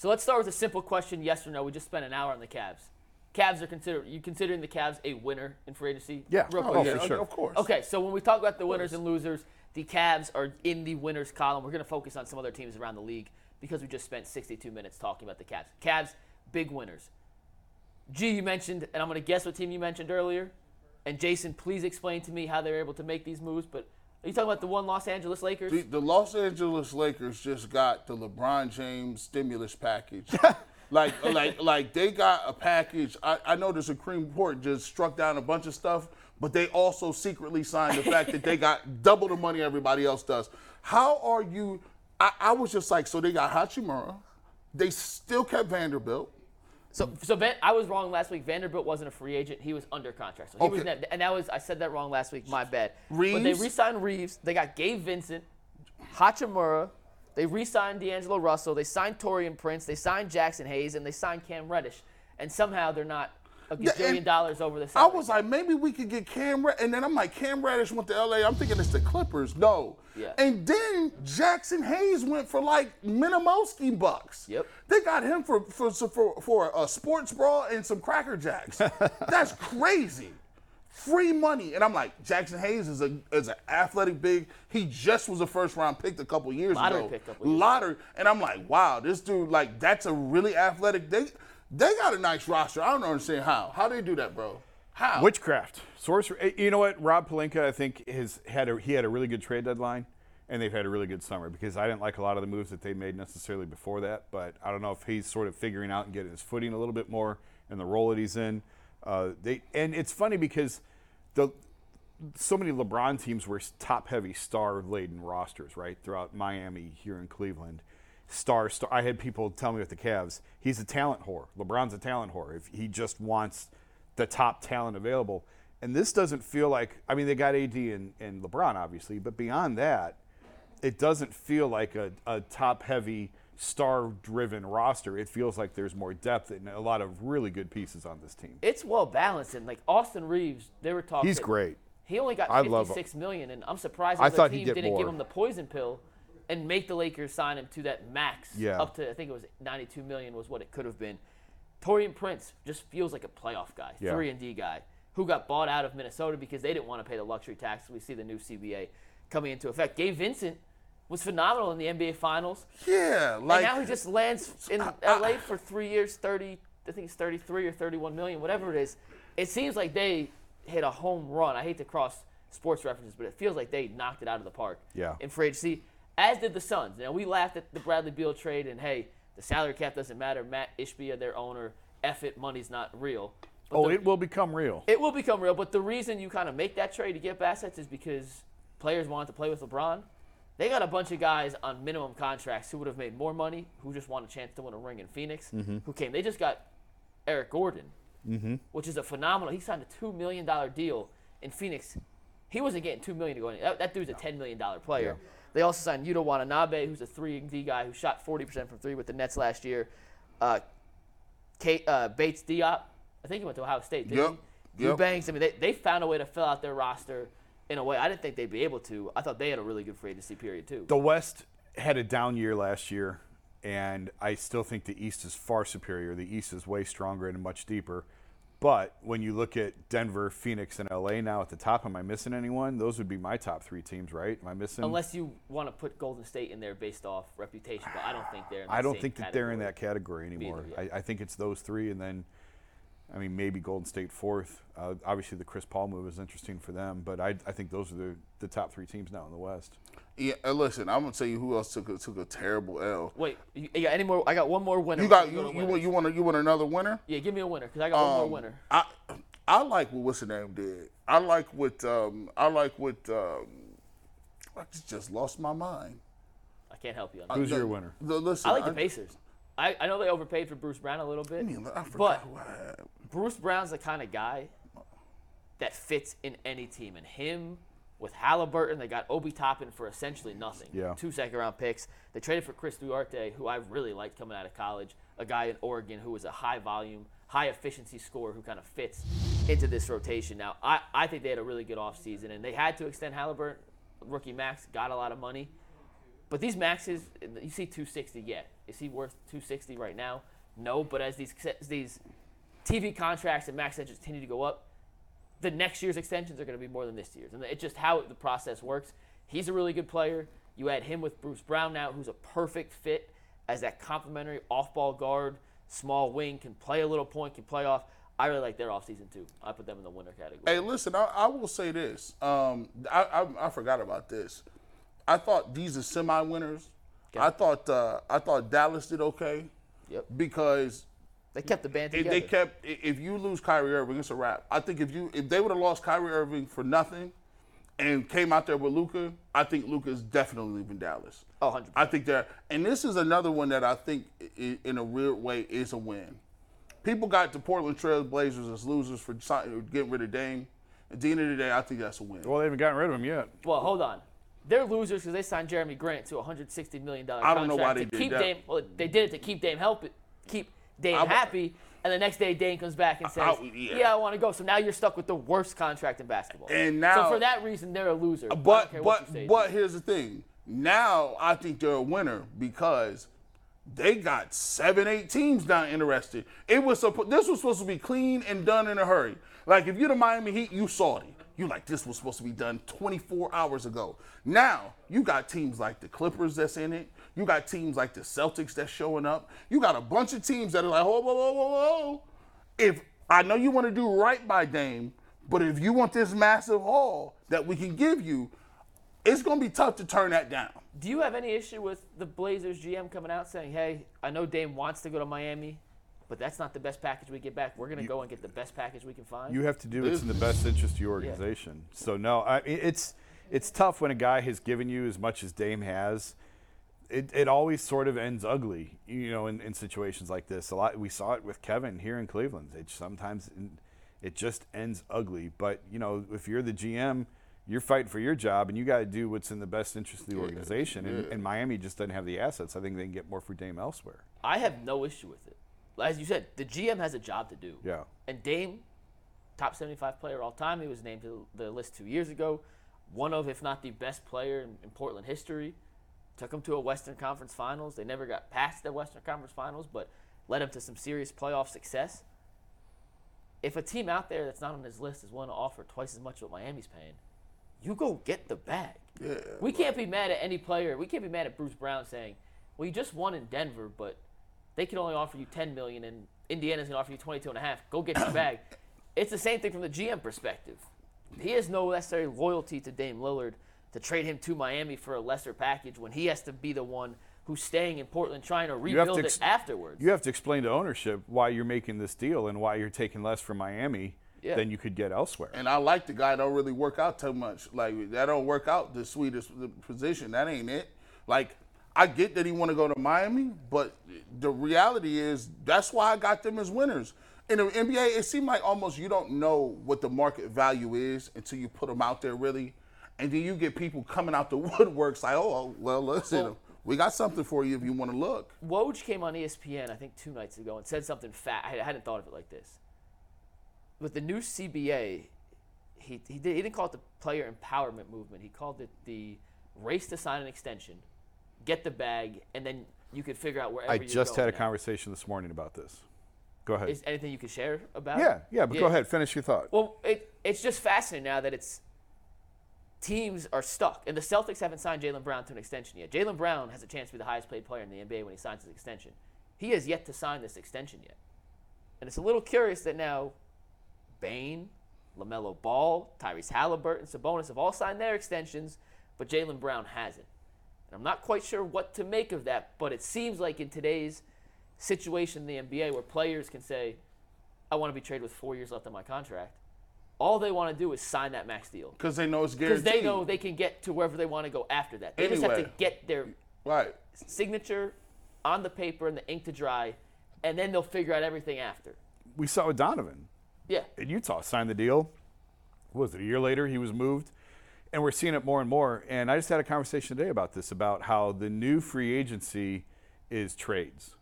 So let's start with a simple question: Yes or no? We just spent an hour on the Cavs. Cavs are considered. You considering the Cavs a winner in free agency? Yeah. Real Oh, quick. yeah, yeah, for sure. of course. Okay, so when we talk about the winners and losers, the Cavs are in the winners column. We're going to focus on some other teams around the league because we just spent 62 minutes talking about the Cavs. Cavs, big winners. G, you mentioned, and I'm going to guess what team you mentioned earlier. And Jason, please explain to me how they're able to make these moves. But are you talking about the one Los Angeles Lakers? The, the Los Angeles Lakers just got the LeBron James stimulus package. like, like, like they got a package. I, I know the Supreme Court just struck down a bunch of stuff, but they also secretly signed the fact that they got double the money everybody else does. How are you? I, I was just like, so they got Hachimura. They still kept Vanderbilt. So, mm. so Van, I was wrong last week. Vanderbilt wasn't a free agent; he was under contract. So he was, Okay. ne- and that was I said that wrong last week. My bad. But they re-signed Reeves. They got Gabe Vincent, Hachimura. They re-signed D'Angelo Russell. They signed Taurean Prince. They signed Jaxson Hayes, and they signed Cam Reddish. And somehow they're not a Yeah, gazillion and dollars over the. I was like, maybe we could get Cam Red, and then I'm like, Cam Reddish went to LA. I'm thinking it's the Clippers. No. Yeah. And then Jaxson Hayes went for like Minimowski bucks. Yep. They got him for for for, for a sports bra and some Cracker Jacks. That's crazy. Free money, and I'm like, Jaxson Hayes is a is an athletic big. He just was a first round pick a couple years Lottery ago. pick couple years Lottery, and I'm like, wow, this dude like that's a really athletic. They they got a nice roster. I don't understand how. How they do that, bro? How? Witchcraft, sorcery. You know what? Rob Pelinka, I think, has had a, he had a really good trade deadline, and they've had a really good summer because I didn't like a lot of the moves that they made necessarily before that. But I don't know if he's sort of figuring out and getting his footing a little bit more in the role that he's in. Uh, they and it's funny because the so many LeBron teams were top heavy star laden rosters, right? Throughout Miami, here in Cleveland. Star, star. I had people tell me with the Cavs, he's a talent whore. LeBron's a talent whore. If he just wants the top talent available. And this doesn't feel like, I mean, they got AD and, and LeBron, obviously, but beyond that, it doesn't feel like a, a top heavy, star driven roster. It feels like there's more depth and a lot of really good pieces on this team. it's well balanced, and like Austin Reeves, they were talking. He's great. He only got I fifty-six million, and I'm surprised I the thought team didn't more. give him the poison pill and make the Lakers sign him to that max. Yeah. Up to I think it was 92 million was what it could have been. Taurean Prince just feels like a playoff guy, Yeah. three and D guy, who got bought out of Minnesota because they didn't want to pay the luxury tax. We see the new CBA coming into effect. Gabe Vincent was phenomenal in the NBA Finals, Yeah, like and now he just lands in LA for three years, 30. I think it's 33 or 31 million, whatever it is. It seems like they hit a home run. I hate to cross sports references, but it feels like they knocked it out of the park. Yeah. In free agency, as did the Suns. Now we laughed at the Bradley Beal trade, and hey, the salary cap doesn't matter. Matt Ishbia, their owner, F it, money's not real. But Oh, the- it will become real. it will become real, but the reason you kind of make that trade to get assets is because players wanted to play with LeBron. They got a bunch of guys on minimum contracts who would have made more money, who just want a chance to win a ring in Phoenix, who came. They just got Eric Gordon, which is a phenomenal. He signed a two million dollar deal in Phoenix. He wasn't getting two million to go in. That, that dude's a ten million dollar player. They also signed Yuta Watanabe, who's a three and D guy who shot forty percent from three with the Nets last year. Uh, Kate, uh, Bates Diop, I think he went to Ohio State. Didn't Yep, he? yep. Eubanks. I mean, they, they found a way to fill out their roster in a way I didn't think they'd be able to. I thought they had a really good free agency period too. The West had a down year last year, and I still think the East is far superior. The East is way stronger and much deeper. But when you look at Denver, Phoenix, and LA now at the top, am I missing anyone? Those would be my top three teams, right? Am I missing? Unless you want to put Golden State in there based off reputation, but I don't think they're. I don't think that they're in that category. category anymore. either, I, I think it's those three, and then, I mean, maybe Golden State fourth. Uh, obviously, the Chris Paul move is interesting for them, but I, I think those are the, the top three teams now in the West. Yeah, uh, listen, I'm gonna tell you who else took a, took a terrible L. Wait, you, you got any more? I got one more winner. You got you you, want- you want you want another winner? Yeah, give me a winner because I got one more Um, winner. I I like what what's the name did. I like what um I like what um I just- just lost my mind. I can't help you on that. Who's the- your winner? The, listen, I like the Pacers. I, I know they overpaid for Bruce Brown a little bit, I, mean, I forgot but who I had. Bruce Brown's the kind of guy that fits in any team. And him with Halliburton, they got Obi Toppin for essentially nothing. Yeah. Two second round picks. They traded for Chris Duarte, who I really liked coming out of college, a guy in Oregon who was a high volume, high efficiency scorer who kind of fits into this rotation. Now, I, I think they had a really good offseason, and they had to extend Halliburton. Rookie Max got a lot of money. But these maxes, you see 260 get. Is he worth 260 right now? No, but as these as these TV contracts and max extensions continue to go up, the next year's extensions are going to be more than this year's, and it's just how the process works. He's a really good player. You add him with Bruce Brown now, who's a perfect fit as that complementary off-ball guard, small wing, can play a little point, can play off. I really like their offseason too. I put them in the winner category. Hey, listen, I, I will say this. Um, I, I, I forgot about this. I thought these are semi-winners. Okay. I thought uh, I thought Dallas did okay Yep. because They kept the band if together. they kept if you lose Kyrie Irving, it's a wrap. I think if you if they would have lost Kyrie Irving for nothing and came out there with Luka, I think Luka is definitely leaving Dallas. oh, 100%. I think that, and this is another one that I think, in a weird way, is a win. People got the Portland Trail Blazers as losers for getting rid of Dame. At the end of the day, I think that's a win. Well, they haven't gotten rid of him yet. Well, hold on. They're losers because they signed Jerami Grant to a 160 million dollar I contract don't know why to they did keep that. Dame. Well, they did it to keep Dame help keep Dame I- happy. And the next day, Dame comes back and says, I- yeah. yeah. I want to go." So now you're stuck with the worst contract in basketball. And now- so for that reason, they're a loser. But care what you but say. but here's the thing. Now I think they're a winner because they got seven, eight teams not interested. It was this was supposed to be clean and done in a hurry. Like if you're the Miami Heat, you saw it. You like this was supposed to be done 24 hours ago. Now you got teams like the Clippers that's in it. You got teams like the Celtics that's showing up. You got a bunch of teams that are like, whoa, whoa, whoa, whoa, whoa. If I know you want to do right by Dame, but if you want this massive haul that we can give you, it's going to be tough to turn that down. do you have any issue with the Blazers GM coming out saying, "Hey, I know Dame wants to go to Miami, but that's not the best package we get back. We're going to go and get the best package we can find." You have to do what's in the best interest of your organization. So no, I, it's it's tough when a guy has given you as much as Dame has. It, it always sort of ends ugly, you know, in, in situations like this. A lot we saw it with Kevin here in Cleveland. It sometimes it just ends ugly. But you know, if you're the GM, you're fighting for your job, and you got to do what's in the best interest of the organization. And, and Miami just doesn't have the assets. I think they can get more for Dame elsewhere. I have no issue with it. As you said, the GM has a job to do. Yeah. And Dame, top 75 player all time. He was named to the list two years ago. One of, if not the best player in, in Portland history. Took him to a Western Conference Finals. They never got past the Western Conference Finals, but led him to some serious playoff success. If a team out there that's not on his list is willing to offer twice as much what Miami's paying, you go get the bag. Yeah. We can't be mad at any player. We can't be mad at Bruce Brown saying, "Well, you just won in Denver, but they can only offer you 10 million and Indiana's going to offer you 22 and a half. Go get your bag." It's the same thing from the GM perspective. He has no necessary loyalty to Dame Lillard to trade him to Miami for a lesser package when he has to be the one who's staying in Portland trying to have rebuild to it afterwards. You have to explain to ownership why you're making this deal and why you're taking less from Miami Yeah. than you could get elsewhere. And I like the guy don't really work out too much. Like that don't work out the sweetest position. That ain't it. Like I get that he want to go to Miami, but the reality is that's why I got them as winners. In the NBA, it seemed like almost you don't know what the market value is until you put them out there really, and then you get people coming out the woodworks like, oh well, listen, Well- we got something for you if you want to look. Woj came on ESPN, I think two nights ago, and said something fat. I hadn't thought of it like this. With the new CBA, he, he, did, he didn't call it the player empowerment movement. He called it the race to sign an extension, get the bag, and then you could figure out wherever I you're just going had a now. conversation this morning about this. Go ahead. Is anything you could share about it? yeah, yeah, but go ahead. Finish your thought. Well, it, it's just fascinating now that it's teams are stuck, and the Celtics haven't signed Jaylen Brown to an extension yet. Jaylen Brown has a chance to be the highest paid player in the NBA when he signs his extension. He has yet to sign this extension yet, and it's a little curious that now Bane, LaMelo Ball, Tyrese Halliburton, Sabonis have all signed their extensions, but Jaylen Brown hasn't. And I'm not quite sure what to make of that, but it seems like in today's situation in the NBA where players can say, I want to be traded with four years left on my contract. All they want to do is sign that max deal Because they know it's guaranteed. because they know they can get to wherever they want to go after that. They just have to get their right. signature on the paper and the ink to dry, and then they'll figure out everything after. We saw with Donovan Yeah, in Utah signed the deal. What was it a year later? He was moved, and we're seeing it more and more. And I just had a conversation today about this about how the new free agency is trades,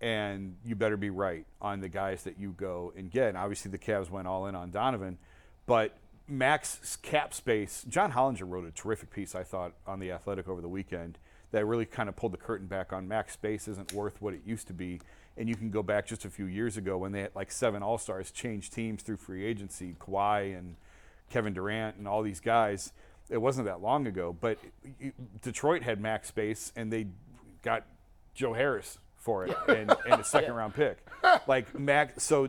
and you better be right on the guys that you go and get. And obviously, the Cavs went all in on Donovan, but max cap space. John Hollinger wrote a terrific piece I thought on the Athletic over the weekend that really kind of pulled the curtain back on max space isn't worth what it used to be. And you can go back just a few years ago when they had like seven All Stars change teams through free agency, Kawhi and Kevin Durant and all these guys. It wasn't that long ago, but Detroit had max space and they got Joe Harris for it and, and a second round pick. Like max, so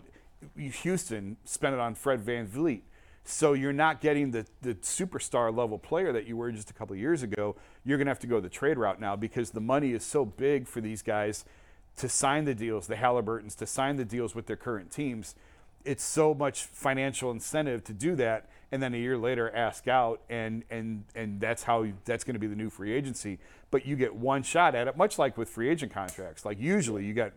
Houston spent it on Fred VanVleet. So you're not getting the, the superstar level player that you were just a couple years ago. You're going to have to go the trade route now because the money is so big for these guys to sign the deals, the Halliburtons, to sign the deals with their current teams. It's so much financial incentive to do that, and then a year later ask out, and and and that's how that's going to be the new free agency. But you get one shot at it, much like with free agent contracts. Like usually, you get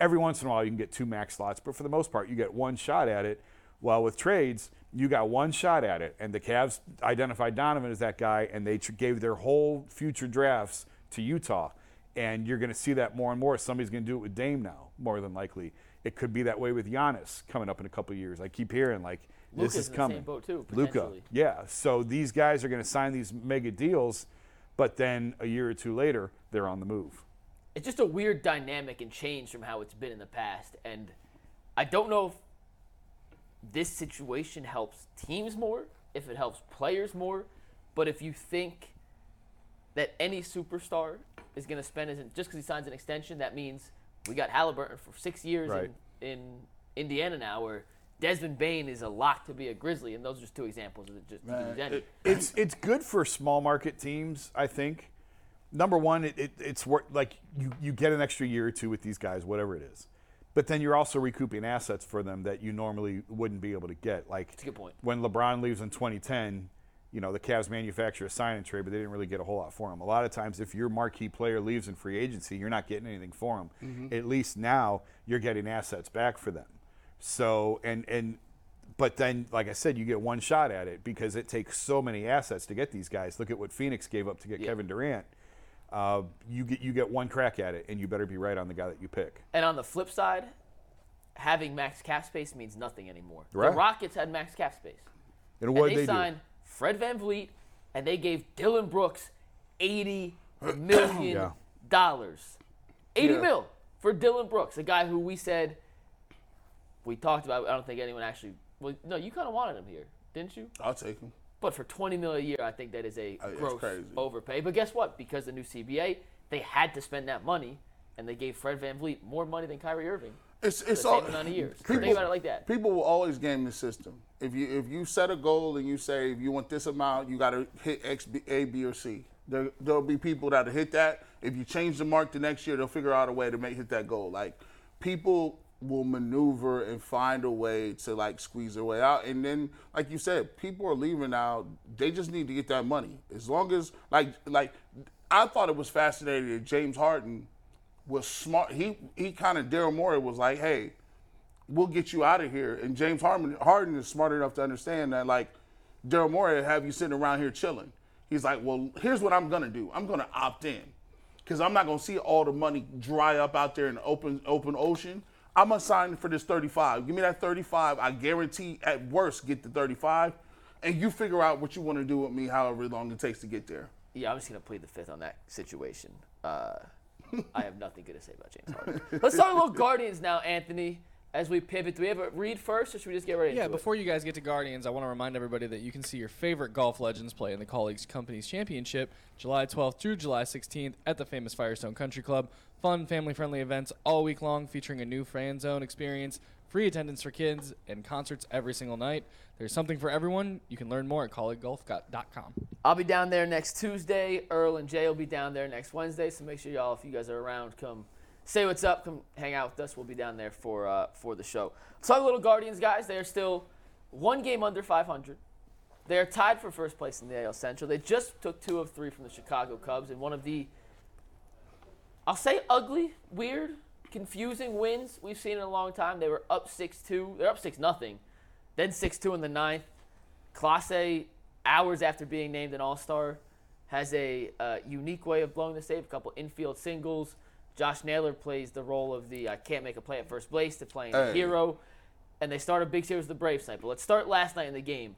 every once in a while you can get two max slots, but for the most part, you get one shot at it. While with trades, you got one shot at it, and the Cavs identified Donovan as that guy, and they tr- gave their whole future drafts to Utah. And you're going to see that more and more. Somebody's going to do it with Dame now, more than likely. It could be that way with Giannis coming up in a couple of years. I keep hearing like this is in coming. too, Luka, yeah. So these guys are going to sign these mega deals, but then a year or two later, they're on the move. it's just a weird dynamic and change from how it's been in the past. And I don't know if this situation helps teams more, if it helps players more, but if you think that any superstar is going to spend his, just because he signs an extension, that means we got Halliburton for six years Right. in, in Indiana now, where Desmond Bane is a lock to be a Grizzly, and those are just two examples. Of just to use any. it's it's good for small market teams. I think. Number one, it, it, it's wor- like you, you get an extra year or two with these guys, whatever it is. But then you're also recouping assets for them that you normally wouldn't be able to get. Like a good point. when LeBron leaves in 2010, you know the Cavs manufacture a sign and trade, but they didn't really get a whole lot for him. A lot of times, if your marquee player leaves in free agency, you're not getting anything for him. Mm-hmm. At least now you're getting assets back for them. So and and but then, like I said, you get one shot at it because it takes so many assets to get these guys. Look at what Phoenix gave up to get Yeah. Kevin Durant. Uh, you get you get one crack at it, and you better be right on the guy that you pick. And on the flip side, having max cap space means nothing anymore. Right. The Rockets had max cap space. And And what they, they, signed Fred VanVleet and they gave Dillon Brooks eighty million Yeah. dollars. Eighty Yeah. mil for Dillon Brooks, a guy who we said we talked about. I don't think anyone actually. Well, no, you kind of wanted him here, didn't you? I'll take him. But for 20 million a year, I think that is a Uh, gross overpay. But guess what? Because the new CBA, they had to spend that money, and they gave Fred VanVleet more money than Kyrie Irving It's it's all amount of years. People, Think about it like that. People will always game the system. If you if you set a goal and you say if you want this amount, you got to hit X, B, A, B, or C. There there'll be people that'll hit that. If you change the mark the next year, they'll figure out a way to make hit that goal. Like people will maneuver and find a way to like squeeze their way out. And then, like you said, people are leaving now. They just need to get that money. As long as like like I thought it was fascinating that James Harden was smart. He he kind of Daryl Morey was like, hey, we'll get you out of here. And James Harden Harden is smart enough to understand that like Daryl Morey have you sitting around here chilling. He's like, well, here's what I'm gonna do. I'm gonna opt in because I'm not gonna see all the money dry up out there in the open open ocean. I'm gonna sign for this 35. Give me that 35. I guarantee at worst get the 35, and you figure out what you want to do with me, however long it takes to get there. Yeah, I'm just gonna plead the fifth on that situation. Uh, I have nothing good to say about James Harden. Let's talk a little Guardians now, Anthony. As we pivot, do we have a read first, or should we just get right Yeah, into before you guys get to Guardians, I want to remind everybody that you can see your favorite golf legends play in the Kaulig Companies Championship July 12th through July 16th at the famous Firestone Country Club. Fun, family friendly events all week long featuring a new fan zone experience, free attendance for kids, and concerts every single night. There's something for everyone. You can learn more at kauliggolf.com. I'll be down there next Tuesday. Earl and Jay will be down there next Wednesday. So make sure y'all, if you guys are around, come say what's up. Come hang out with us. We'll be down there for uh, for the show. Let's talk a little Guardians, guys. They are still one game under 500. They are tied for first place in the AL Central. They just took two of three from the Chicago Cubs in one of the, I'll say, ugly, weird, confusing wins we've seen in a long time. They were up 6-2. They're up 6 nothing, then 6-2 in the ninth. Clase, hours after being named an All-Star, has a uh, unique way of blowing the save. A couple infield singles. Josh Naylor plays the role of the I can't make a play at first base to playing Hey. hero. And they start a big series with the Braves tonight. But let's start last night in the game.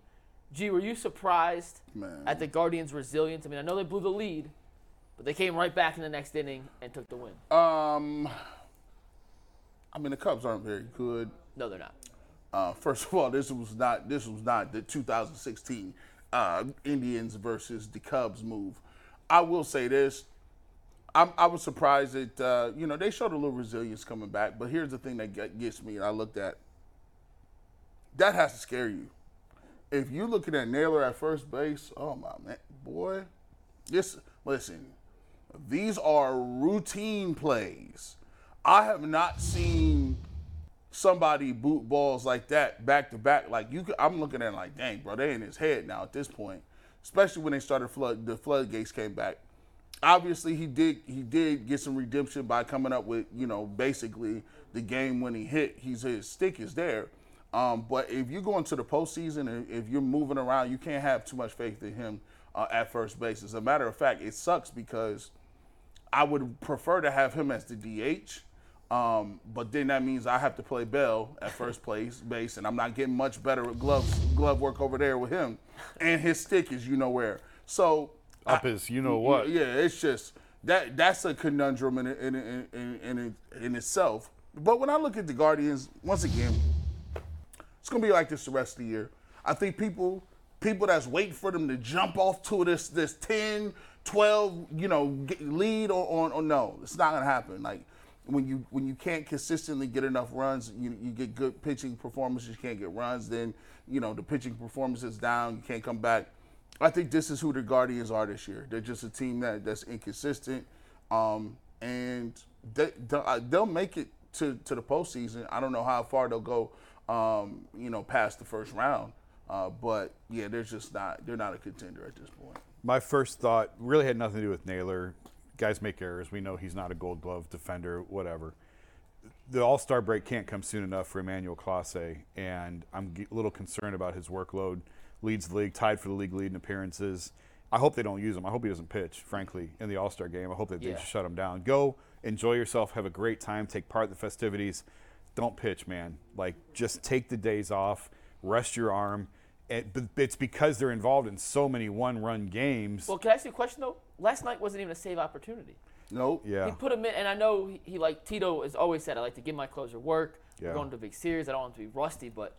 Gee, were you surprised Man. at the Guardians' resilience? I mean, I know they blew the lead, but they came right back in the next inning and took the win. Um, I mean the Cubs aren't very good. No, they're not. Uh, first of all, this was not this was not the 2016 uh, Indians versus the Cubs move. I will say this: I'm, I was surprised that uh, you know they showed a little resilience coming back. But here's the thing that gets me, and I looked at that has to scare you. If you're looking at Naylor at first base, oh my man, boy, this listen, these are routine plays. I have not seen somebody boot balls like that back to back. Like you, could, I'm looking at it like, dang, bro, they in his head now at this point. Especially when they started flood, the floodgates came back. Obviously, he did he did get some redemption by coming up with you know basically the game when he hit. He's his stick is there. Um, but if you go into the postseason and if you're moving around, you can't have too much faith in him uh, at first base. As a matter of fact, it sucks because I would prefer to have him as the DH. Um, but then that means I have to play Bell at first place base, and I'm not getting much better at gloves glove work over there with him. And his stick is you know where. So Up I- is you know what. Yeah, it's just that that's a conundrum in in in in, in, in itself. But when I look at the Guardians, once again, it's gonna be like this the rest of the year. I think people people that's waiting for them to jump off to this this 10, 12, you know, lead or, or, or no, it's not gonna happen. Like when you when you can't consistently get enough runs, you you get good pitching performances, you can't get runs, then you know the pitching performance is down, you can't come back. I think this is who the Guardians are this year. They're just a team that that's inconsistent, um, and they, they'll, uh, they'll make it to, to the postseason. I don't know how far they'll go, um, you know, past the first round. Uh, but yeah, they're just not. They're not a contender at this point. My first thought really had nothing to do with Naylor. Guys make errors. We know he's not a gold glove defender, whatever. The All Star break can't come soon enough for Emmanuel Clase, and I'm a little concerned about his workload. Leads the league, tied for the league lead in appearances. I hope they don't use him. I hope he doesn't pitch, frankly, in the All Star game. I hope that they Yeah. just shut him down. Go, enjoy yourself, have a great time, take part in the festivities. Don't pitch, man. Like, just take the days off, rest your arm. And, but it's because they're involved in so many one run games. Well, can I ask you a question though? Last night wasn't even a save opportunity. Nope. yeah. He put him in, and I know he, he like Tito has always said, I like to give my closer work. Yeah. We're going to a big series. I don't want him to be rusty, but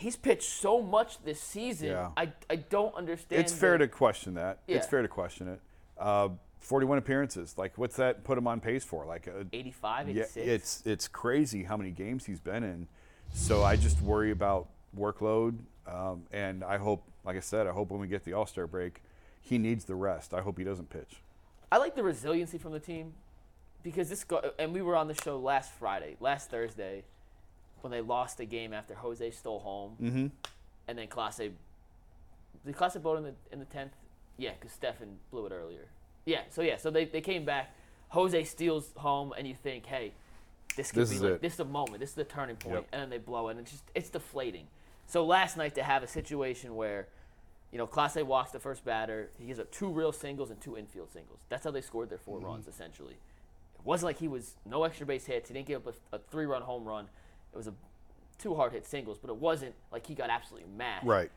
he's pitched so much this season. Yeah. I, I don't understand. It's fair to question that. It's fair to question it. Uh, 41 appearances. Like, what's that put him on pace for? Like, a, 85, yeah, it's it's crazy how many games he's been in. So I just worry about workload, um, and I hope, like I said, I hope when we get the All Star break, he needs the rest. I hope he doesn't pitch. I like the resiliency from the team because this go- and we were on the show last Friday, last Thursday, when they lost the game after Jose stole home, mm-hmm. and then Clase. Did Clase vote in the in the tenth? Yeah, because Stephan blew it earlier. Yeah, so yeah, so they, they came back. Jose steals home, and you think, hey, this could This be is like it. this is the moment, this is the turning point, Yep. and then they blow it, and it's just it's deflating. So last night to have a situation where you know, Clase walks the first batter. He gives up two real singles and two infield singles. That's how they scored their 4 runs, essentially. It wasn't like he was no extra base hits. He didn't give up a, a three-run home run. It was a two hard hit singles, but it wasn't like he got absolutely mad. Right.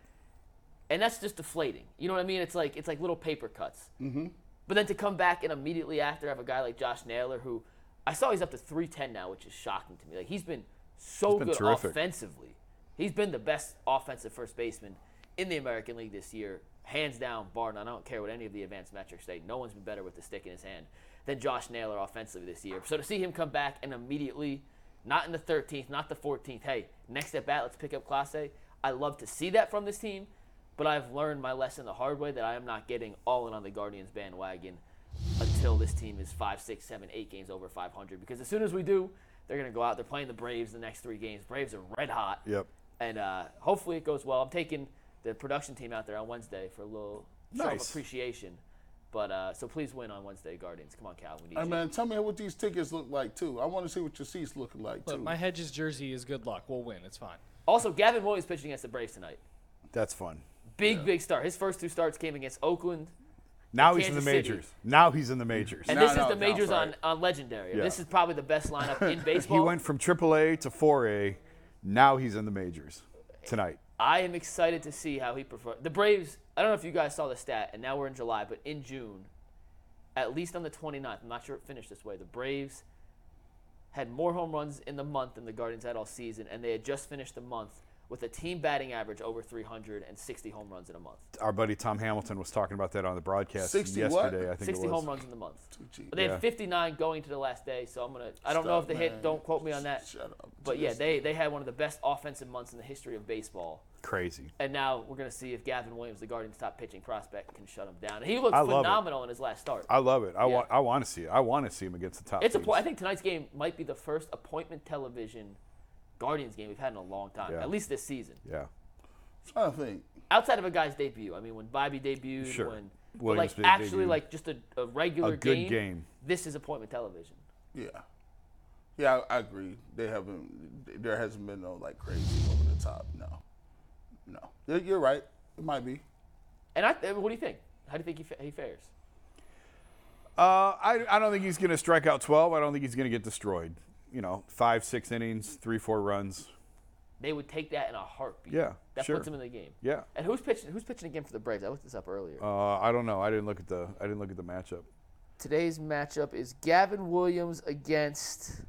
And that's just deflating. You know what I mean? It's like it's like little paper cuts. Mm-hmm. But then to come back and immediately after have a guy like Josh Naylor, who I saw he's up to 310 now, which is shocking to me. Like he's been so He's been good terrific. offensively. He's been the best offensive first baseman in the American League this year, hands down, bar none. I don't care what any of the advanced metrics say. No one's been better with the stick in his hand than Josh Naylor offensively this year. So to see him come back and immediately, not in the 13th, not the 14th, hey, next at bat, let's pick up Clase. I love to see that from this team, but I've learned my lesson the hard way that I am not getting all in on the Guardians bandwagon until this team is five, six, seven, eight games over 500. Because as soon as we do, they're going to go out. They're playing the Braves the next three games. Braves are red hot Yep. and uh, hopefully it goes well. I'm taking the production team out there on Wednesday for a little show of Nice. appreciation. But uh, so please win on Wednesday, Guardians. Come on, Cal. We need Hey you. man, tell me what these tickets look like too. I want to see what your seats looking like Look, too. my Hedges jersey is good luck. We'll win. It's fine. Also, Gavin Williams pitching against the Braves tonight. That's fun. Big, big start. His first two starts came against Oakland, Now he's in the Kansas City. majors. Now he's in the majors. and No, this no, is the no, majors sorry. on, on Legendary. Yeah. This is probably the best lineup in baseball. He went from AAA to 4A. Now he's in the majors tonight. I am excited to see how he performs. The Braves, I don't know if you guys saw the stat, and now we're in July, but in June, at least on the 29th, I'm not sure it finished this way. The Braves had more home runs in the month than the Guardians had all season, and they had just finished the month with a team batting average over 360 home runs in a month. Our buddy Tom Hamilton was talking about that on the broadcast 60 what? yesterday. I think 60 it was. home runs in the month. But they Yeah. had 59 going to the last day, so I'm gonna. I don't know if Stop, they hit. Don't quote me on that. Shut up. But yeah, they they had one of the best offensive months in the history of baseball. Crazy. And now we're gonna see if Gavin Williams, the Guardians' top pitching prospect, can shut him down. And he looked I love it. phenomenal in his last start. I love it. I Yeah. want. I want to see it. I want to see him against the top. It's a. teams. po- I think tonight's game might be the first appointment television Guardians game we've had in a long time, Yeah. at least this season. Yeah. trying to think. Outside of a guy's debut, I mean, when Bobby debuted, Sure. when but Williams like did actually debut. like just a, a regular A good game, game. This is appointment television. Yeah. Yeah, I, I agree. They haven't. There hasn't been no like crazy over the top. No. No. You're, you're right. It might be. And I, what do you think? How do you think he, fa- he fares? Uh, I, I don't think he's going to strike out 12. I don't think he's going to get destroyed. You know, five, six innings, three, four runs. They would take that in a heartbeat. Yeah, that sure. puts them in the game. Yeah. And who's pitching? Who's pitching again for the Braves? I looked this up earlier. Uh, I don't know. I didn't look at the. I didn't look at the matchup. Today's matchup is Gavin Williams against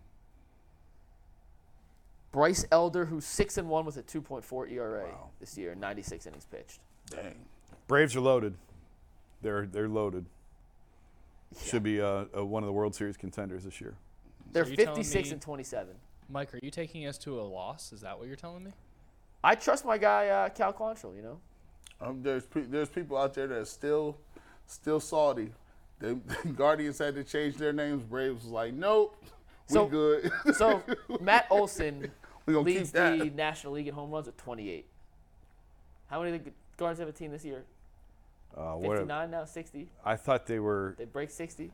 Bryce Elder, who's six and one with a 2.4 ERA Wow. this year, 96 innings pitched. Dang. Braves are loaded. They're they're loaded. Should be uh, uh, one of the World Series contenders this year. They're you're 56 me- and 27. Mike, are you taking us to a loss? Is that what you're telling me? I trust my guy uh, Cal Quantrill. You know, Um, there's pe- there's people out there that are still still salty. The Guardians had to change their names. Braves was like, nope, we So- good. so Matt Olson leads the National League in home runs with 28. How many of the Guardians have a team this year? Uh, what, 59 now, 60. I thought they were. They break 60.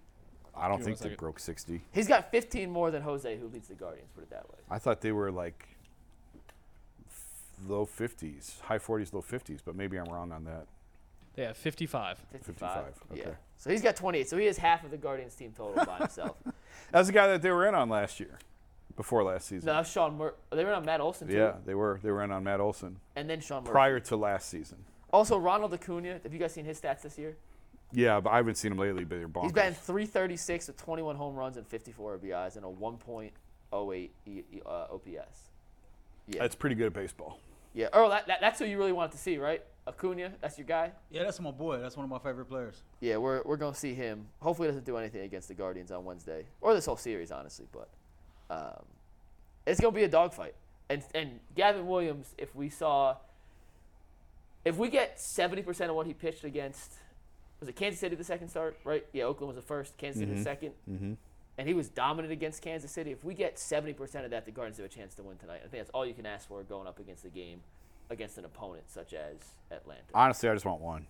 I don't think one they broke 60. He's got 15 more than Jose, who leads the Guardians. Put it that way. I thought they were like low 50s, high 40s, low 50s, but maybe I'm wrong on that. They have 55. 55. 55, Yeah. okay. So he's got 28. So he has half of the Guardians team total by himself. That's the guy that they were in on last year, before last season. no, that's Sean Mur- They were in on Matt Olson too. yeah, they were. They were in on Matt Olson And then Sean Murphy. prior to last season. Also, Ronald Acuna. Have you guys seen his stats this year? Yeah, but I haven't seen him lately. But they're bonkers. He's batting 336 with 21 home runs and 54 RBIs and a 1.08 E- E- uh, OPS. Yeah. That's pretty good at baseball. yeah. Earl, that, that, that's who you really wanted to see, right? Acuna, that's your guy? Yeah, that's my boy. That's one of my favorite players. Yeah, we're, we're going to see him. Hopefully, he doesn't do anything against the Guardians on Wednesday or this whole series, honestly. But um, it's going to be a dogfight. And and Gavin Williams, if we saw, if we get 70% of what he pitched against, was it Kansas City the second start, right? Yeah, Oakland was the first, Kansas City the 2nd Mm-hmm. and he was dominant against Kansas City. If we get 70% of that, the Guardians have a chance to win tonight. I think that's all you can ask for going up against the game against an opponent such as Atlanta. Honestly, I just want one.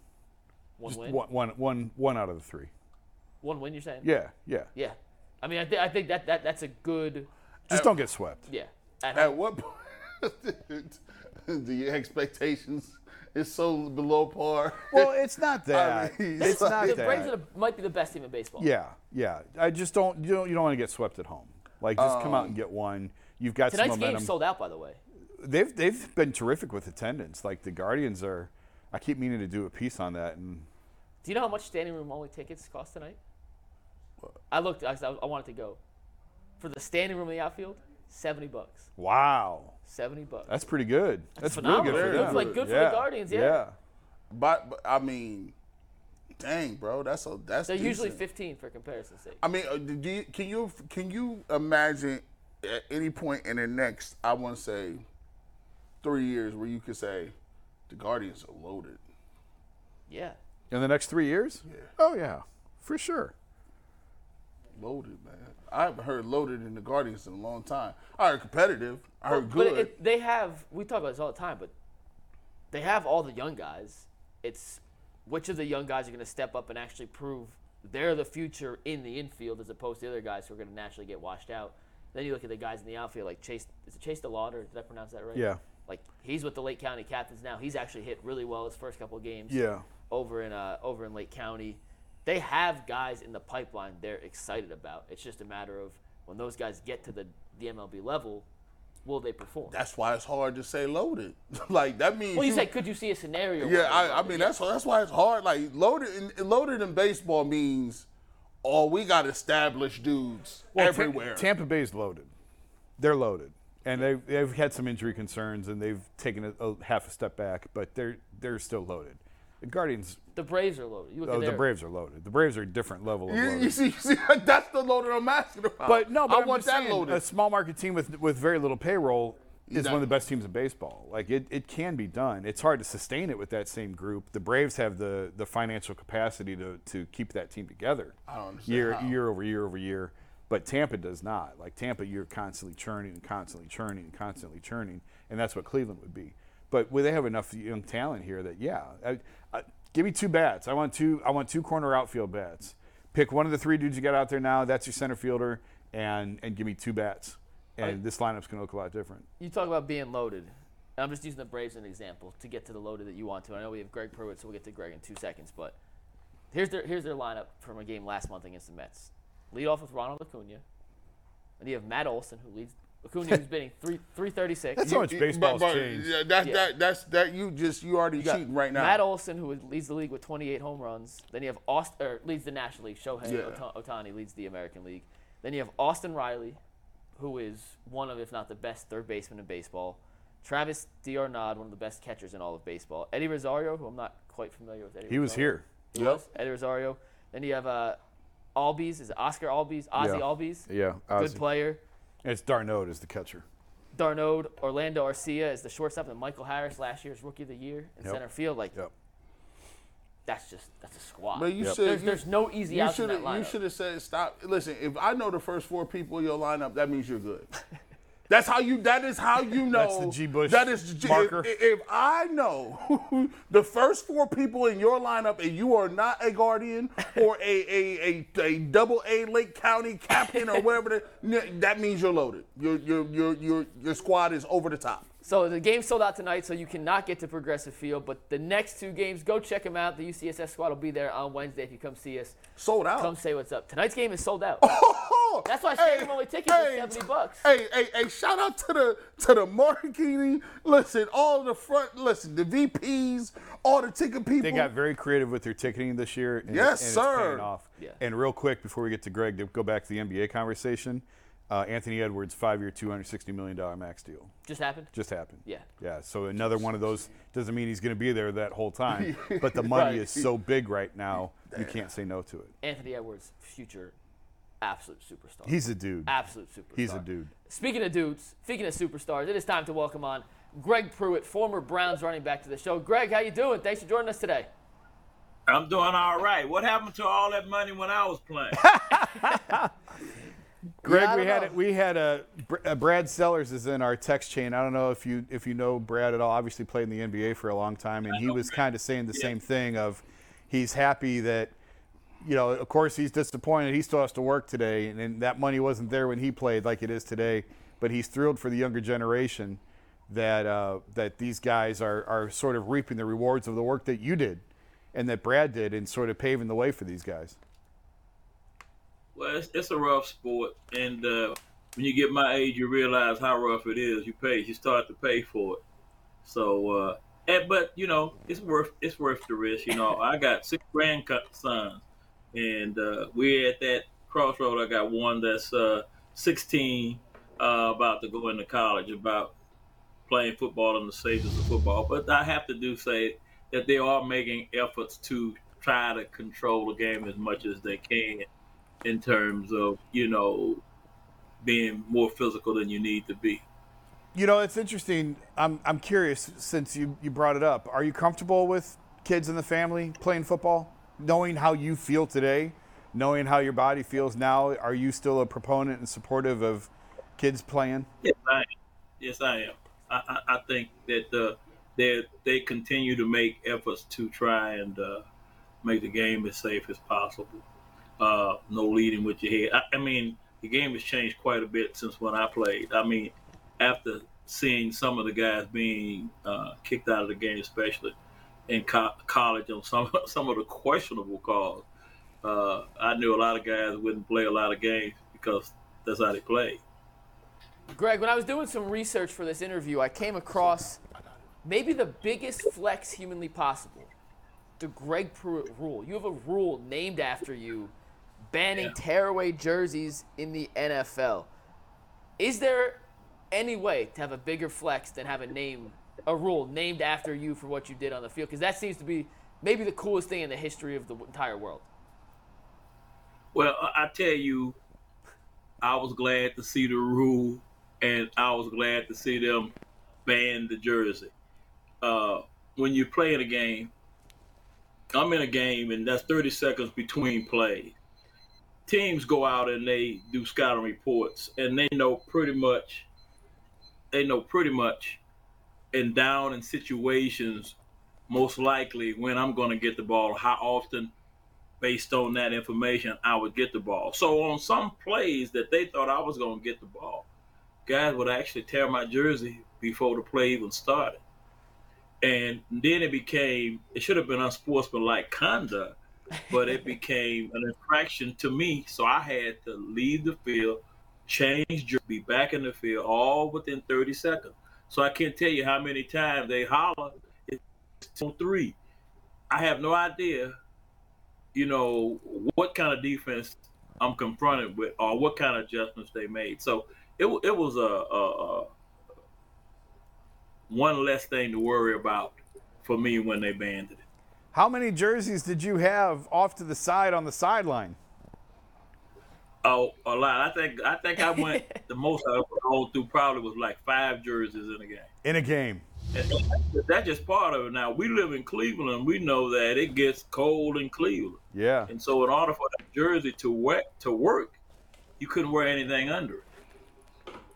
One Just win, one, one, one, one out of the three. one win. You're saying? Yeah, yeah. Yeah. I mean, I, th- I think that, that that's a good. Just don't get swept. Yeah. At At what point the expectations is so below par? Well, it's not that. mean, it's not the that. Braves are the, might be the best team in baseball. Yeah, yeah. I just don't. You don't. You don't want to get swept at home. Like just come out Um, and get one. You've got Tonight's some game sold out, by the way. they've they've been terrific with attendance. Like the Guardians are. I keep meaning to do a piece on that, and Do you know how much standing room only tickets cost tonight? I looked. I, I wanted to go for the standing room in the outfield. Seventy bucks. wow, Seventy bucks. that's pretty good. That's, really phenomenal. good for Good them. for- like, good for the Guardians, yeah. But, but I mean, dang, bro, that's a that's. They're usually 15 for comparison's sake. I mean, uh, do you, can you can you imagine at any point in the next, I want to say, three years where you could say, the Guardians are loaded. Yeah. In the next three years? Yeah. Oh yeah, for sure. Loaded, man. I haven't heard loaded in the Guardians in a long time. I heard competitive. I heard But good. it, they have, we talk about this all the time, but they have all the young guys. It's which of the young guys are going to step up and actually prove they're the future in the infield as opposed to the other guys who are going to naturally get washed out. Then you look at the guys in the outfield like Chase, is it Chase DeLauter? Did I pronounce that right? Yeah. Like he's with the Lake County Captains now. He's actually hit really well his first couple of games. Yeah. over in uh, over in Lake County. They have guys in the pipeline they're excited about. It's just a matter of when those guys get to the, the MLB level, will they perform? that's why it's hard to say loaded. like that means. well, you said, could you see a scenario? Yeah, I, I mean that's that's why it's hard. Like loaded in, loaded in baseball means oh, we got established dudes Well, Ta- everywhere. Tampa Bay's loaded. They're loaded, and they've they've had some injury concerns, and they've taken a, a half a step back, but they're they're still loaded. The Guardians, The Braves are loaded. You look oh, at the Braves are loaded. The Braves are a different level of you, loaded. you see, you see, that's the loaded I'm asking about. But no, but I I'm want just that saying, loaded. A small market team with with very little payroll is That- one of the best teams in baseball. Like it, it can be done. It's hard to sustain it with that same group. The Braves have the the financial capacity to to keep that team together. I don't understand year how. year over year over year. But Tampa does not. Like Tampa, you're constantly churning and constantly churning and constantly churning, and that's what Cleveland would be. But well, they have enough young talent here that yeah, I, I, give me two bats. I want two. I want two corner outfield bats. Pick one of the three dudes you got out there now. That's your center fielder, and and give me two bats. And this lineup's gonna look a lot different. you talk about being loaded. I'm just using the Braves as an example to get to the loaded that you want to. I know we have Greg Pruitt, so we'll get to Greg in two seconds. But here's their here's their lineup from a game last month against the Mets. Lead off with Ronald Acuna. And you have Matt Olson, who leads Acuna, who's bitting three three thirty six. That's how much You- baseball's but- but, changed. yeah, that, Yeah. that, that's that you just you already You cheating right now. Matt Olson, who leads the league with 28 home runs. Then you have Austin, or leads the National League. Shohei Yeah. Ohtani leads the American League. Then you have Austin Riley, who is one of, if not the best third baseman in baseball. Travis d'Arnaud, one of the best catchers in all of baseball. Eddie Rosario, who I'm not quite familiar with. Eddie He was here. He was Eddie Rosario. Then you have uh, Albies. Is it Oscar Albies? Ozzy Yeah. Albies. Yeah, Good player. And it's d'Arnaud is the catcher. Darnode, Orlando Arcia is the shortstop, and Michael Harris, last year's Rookie of the Year in Yep. center field. Like Yep. that's just that's a squad. But you Yep. should. There's, you- there's no easy you outs in should that have. You should have said stop. Listen, if I know the first four people in your lineup, that means you're good. That's how you. That is how you know. That's the G. Bush That is the G- marker. If, if I know the first four people in your lineup, and you are not a guardian or a a, a, a double A Lake County captain or whatever, that, that means you're loaded. Your your your your your squad is over the top. So the game sold out tonight, so you cannot get to Progressive Field. But the next two games, go check them out. The UCSS squad will be there on Wednesday if you come see us. Sold out. Come say what's up. Tonight's game is sold out. Oh, That's why standing only tickets is 70 bucks. Hey, hey, hey! Shout out to the to the marketing. Listen, all the front. Listen, the VPs, all the ticket people. They got very creative with their ticketing this year. And Yes, and sir. paying off. Yeah. And real quick, before we get to Greg, to go back to the NBA conversation, uh, Anthony Edwards, five-year, $260 million max deal. Just happened. Just happened. Yeah. Yeah. So another one of those doesn't mean he's going to be there that whole time, but the money Right. is so big right now, you can't say no to it. Anthony Edwards, future absolute superstar. He's a dude. absolute superstar. He's a dude. Speaking of dudes, speaking of superstars, it is time to welcome on Greg Pruitt, former Browns running back to the show. Greg, how you doing? Thanks for joining us today. I'm doing all right. What happened to all that money when I was playing? Greg, Yeah, we don't had know. we had a, Br- uh Brad Sellers is in our text chain. I don't know if you if you know Brad at all. Obviously played in the NBA for a long time, and he was kind of saying the same thing of he's happy that you know of course he's disappointed he still has to work today, and, and that money wasn't there when he played like it is today. But he's thrilled for the younger generation that uh, that these guys are are sort of reaping the rewards of the work that you did and that Brad did, and sort of paving the way for these guys. Well, it's, it's a rough sport, and uh, when you get my age, you realize how rough it is. You pay, you start to pay for it. So, uh, and, but you know, it's worth it's worth the risk. You know, I got six grandsons, and uh, we're at that crossroad. I got one that's uh, 16, uh, about to go into college, about playing football and the stages of football. But I have to do say that they are making efforts to try to control the game as much as they can in terms of, you know, being more physical than you need to be. You know, it's interesting. I'm, I'm curious since you, you brought it up. Are you comfortable with kids in the family playing football? Knowing how you feel today, knowing how your body feels now, are you still a proponent and supportive of kids playing? Yes, I am. Yes, I am. I, I, I think that uh, they they continue to make efforts to try and uh, make the game as safe as possible. Uh, no leading with your head. I, I mean, the game has changed quite a bit since when I played. I mean, after seeing some of the guys being uh, kicked out of the game, especially in co- college on some some of the questionable calls, uh, I knew a lot of guys wouldn't play a lot of games because that's how they played. Greg, when I was doing some research for this interview, I came across maybe the biggest flex humanly possible the Greg Pruitt rule. You have a rule named after you banning Yeah. tearaway jerseys in the NFL. Is there any way to have a bigger flex than have a name, a rule named after you for what you did on the field? Because that seems to be maybe the coolest thing in the history of the entire world. Well, I tell you, I was glad to see the rule, and I was glad to see them ban the jersey. Uh, when you're playing a game, I'm in a game, and that's 30 seconds between plays. Teams go out and they do scouting reports, and they know pretty much. They know pretty much, and down in situations, most likely when I'm going to get the ball, how often based on that information, I would get the ball. So on some plays that they thought I was going to get the ball, guys would actually tear my jersey before the play even started. And then it became, it should have been unsportsmanlike conduct, but it became an infraction to me. So I had to leave the field, change, be back in the field, all within 30 seconds. So I can't tell you how many times they holler, it's on three. I have no idea you know what kind of defense I'm confronted with, or what kind of adjustments they made. So it it was a, a, a one less thing to worry about for me when they banned it. How many jerseys did you have off to the side on the sideline? Oh, a lot. I think I think I went the most I ever rolled through probably was like five jerseys in a game. In a game. And that's just part of it. Now we live in Cleveland. We know that it gets cold in Cleveland. Yeah. And so, in order for that jersey to work, to work, you couldn't wear anything under it.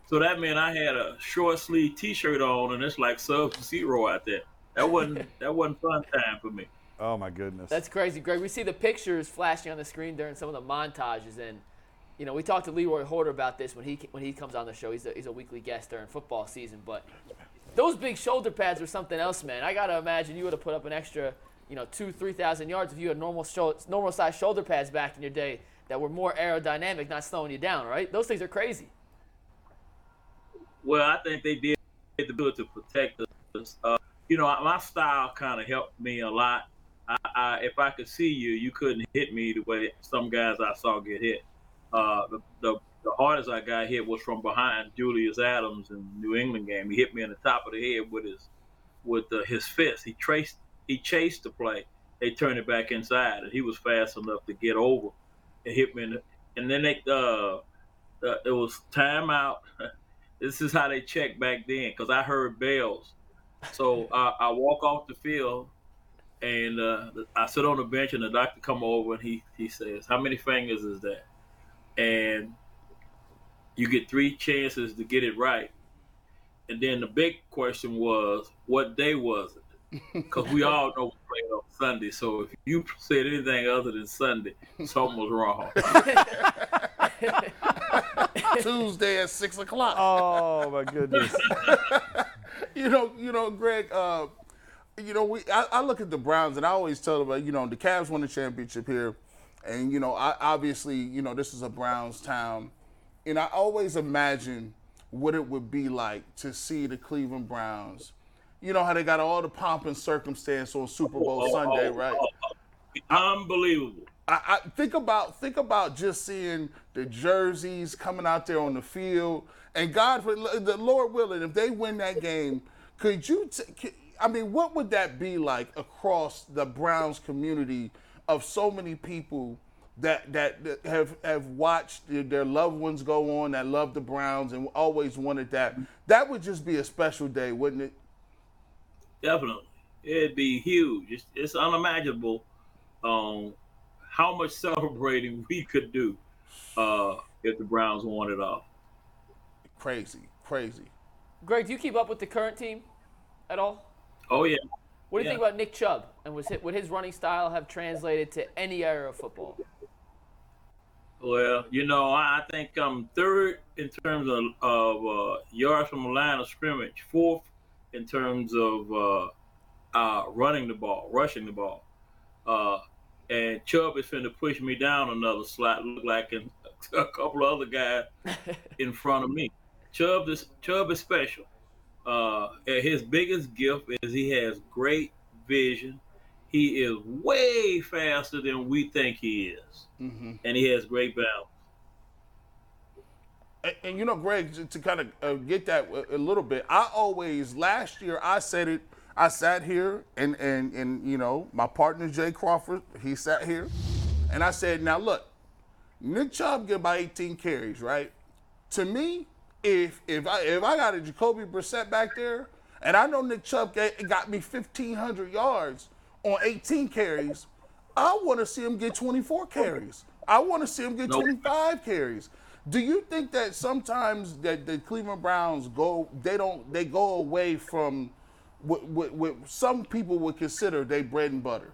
So that meant I had a short sleeve T-shirt on, and it's like sub zero out there. That wasn't that wasn't fun time for me. Oh my goodness. That's crazy, Greg. We see the pictures flashing on the screen during some of the montages, and you know we talked to Leroy Hoard about this when he when he comes on the show. He's a, he's a weekly guest during football season, but those big shoulder pads were something else, man. I gotta imagine you would have put up an extra, you know, two three thousand yards if you had normal shou- normal size shoulder pads back in your day that were more aerodynamic, not slowing you down. Right? Those things are crazy. Well, I think they did the ability to protect us. Uh, you know, my style kind of helped me a lot. I, I, if I could see you, you couldn't hit me the way some guys I saw get hit. Uh, the, the the hardest I got hit was from behind Julius Adams in the New England game. He hit me in the top of the head with his with uh, his fist. He traced he chased the play. They turned it back inside, and he was fast enough to get over and hit me. In the, and then they uh, uh, it was timeout. this is how they checked back then because I heard bells. So I walk off the field and uh, I sit on the bench and the doctor come over and he, he says, how many fingers is that? And you get three chances to get it right. And then the big question was, what day was it? Because we all know we played on Sunday. So if you said anything other than Sunday, something was wrong. Tuesday at six o'clock. oh my goodness. you know, you know, Greg. Uh, you know, we I, I look at the Browns and I always tell them, you know, the Cavs won the championship here, and you know, I obviously, you know, this is a Browns town, and I always imagine what it would be like to see the Cleveland Browns. You know how they got all the pomp and circumstance on Super Bowl oh, oh, Sunday, oh, right? Unbelievable. I, I think about think about just seeing the jerseys coming out there on the field, and God, for the Lord willing, if they win that game, could you? T- c- I mean, what would that be like across the Browns community of so many people that that, that have have watched their, their loved ones go on that love the Browns and always wanted that? That would just be a special day, wouldn't it? Definitely, it'd be huge. It's, it's unimaginable um, how much celebrating we could do uh, if the Browns won it all. Crazy, crazy. Greg, do you keep up with the current team at all? Oh yeah, What do you Yeah. think about Nick Chubb? And was it, would his running style have translated to any era of football? Well, you know, I think I'm third in terms of, of uh, yards from the line of scrimmage, fourth in terms of uh, uh, running the ball, rushing the ball. Uh, and Chubb is finna push me down another slot, look like and a couple of other guys in front of me. Chubb is Chubb is special. Uh, and his biggest gift is he has great vision. he is way faster than we think he is, and he has great balance. And, and you know, Greg, to, to kind of uh, get that a, a little bit, I always last year I said it. I sat here and and and you know my partner Jay Crawford, he sat here, and I said, now look, Nick Chubb get about 18 carries, right? To me, if if I if I got a Jacoby Brissett back there, and I know Nick Chubb got me 1,500 yards on 18 carries, I want to see him get 24 carries. I want to see him get Nope. 25 carries. Do you think that sometimes that the Cleveland Browns go they don't they go away from what, what, what some people would consider their bread and butter?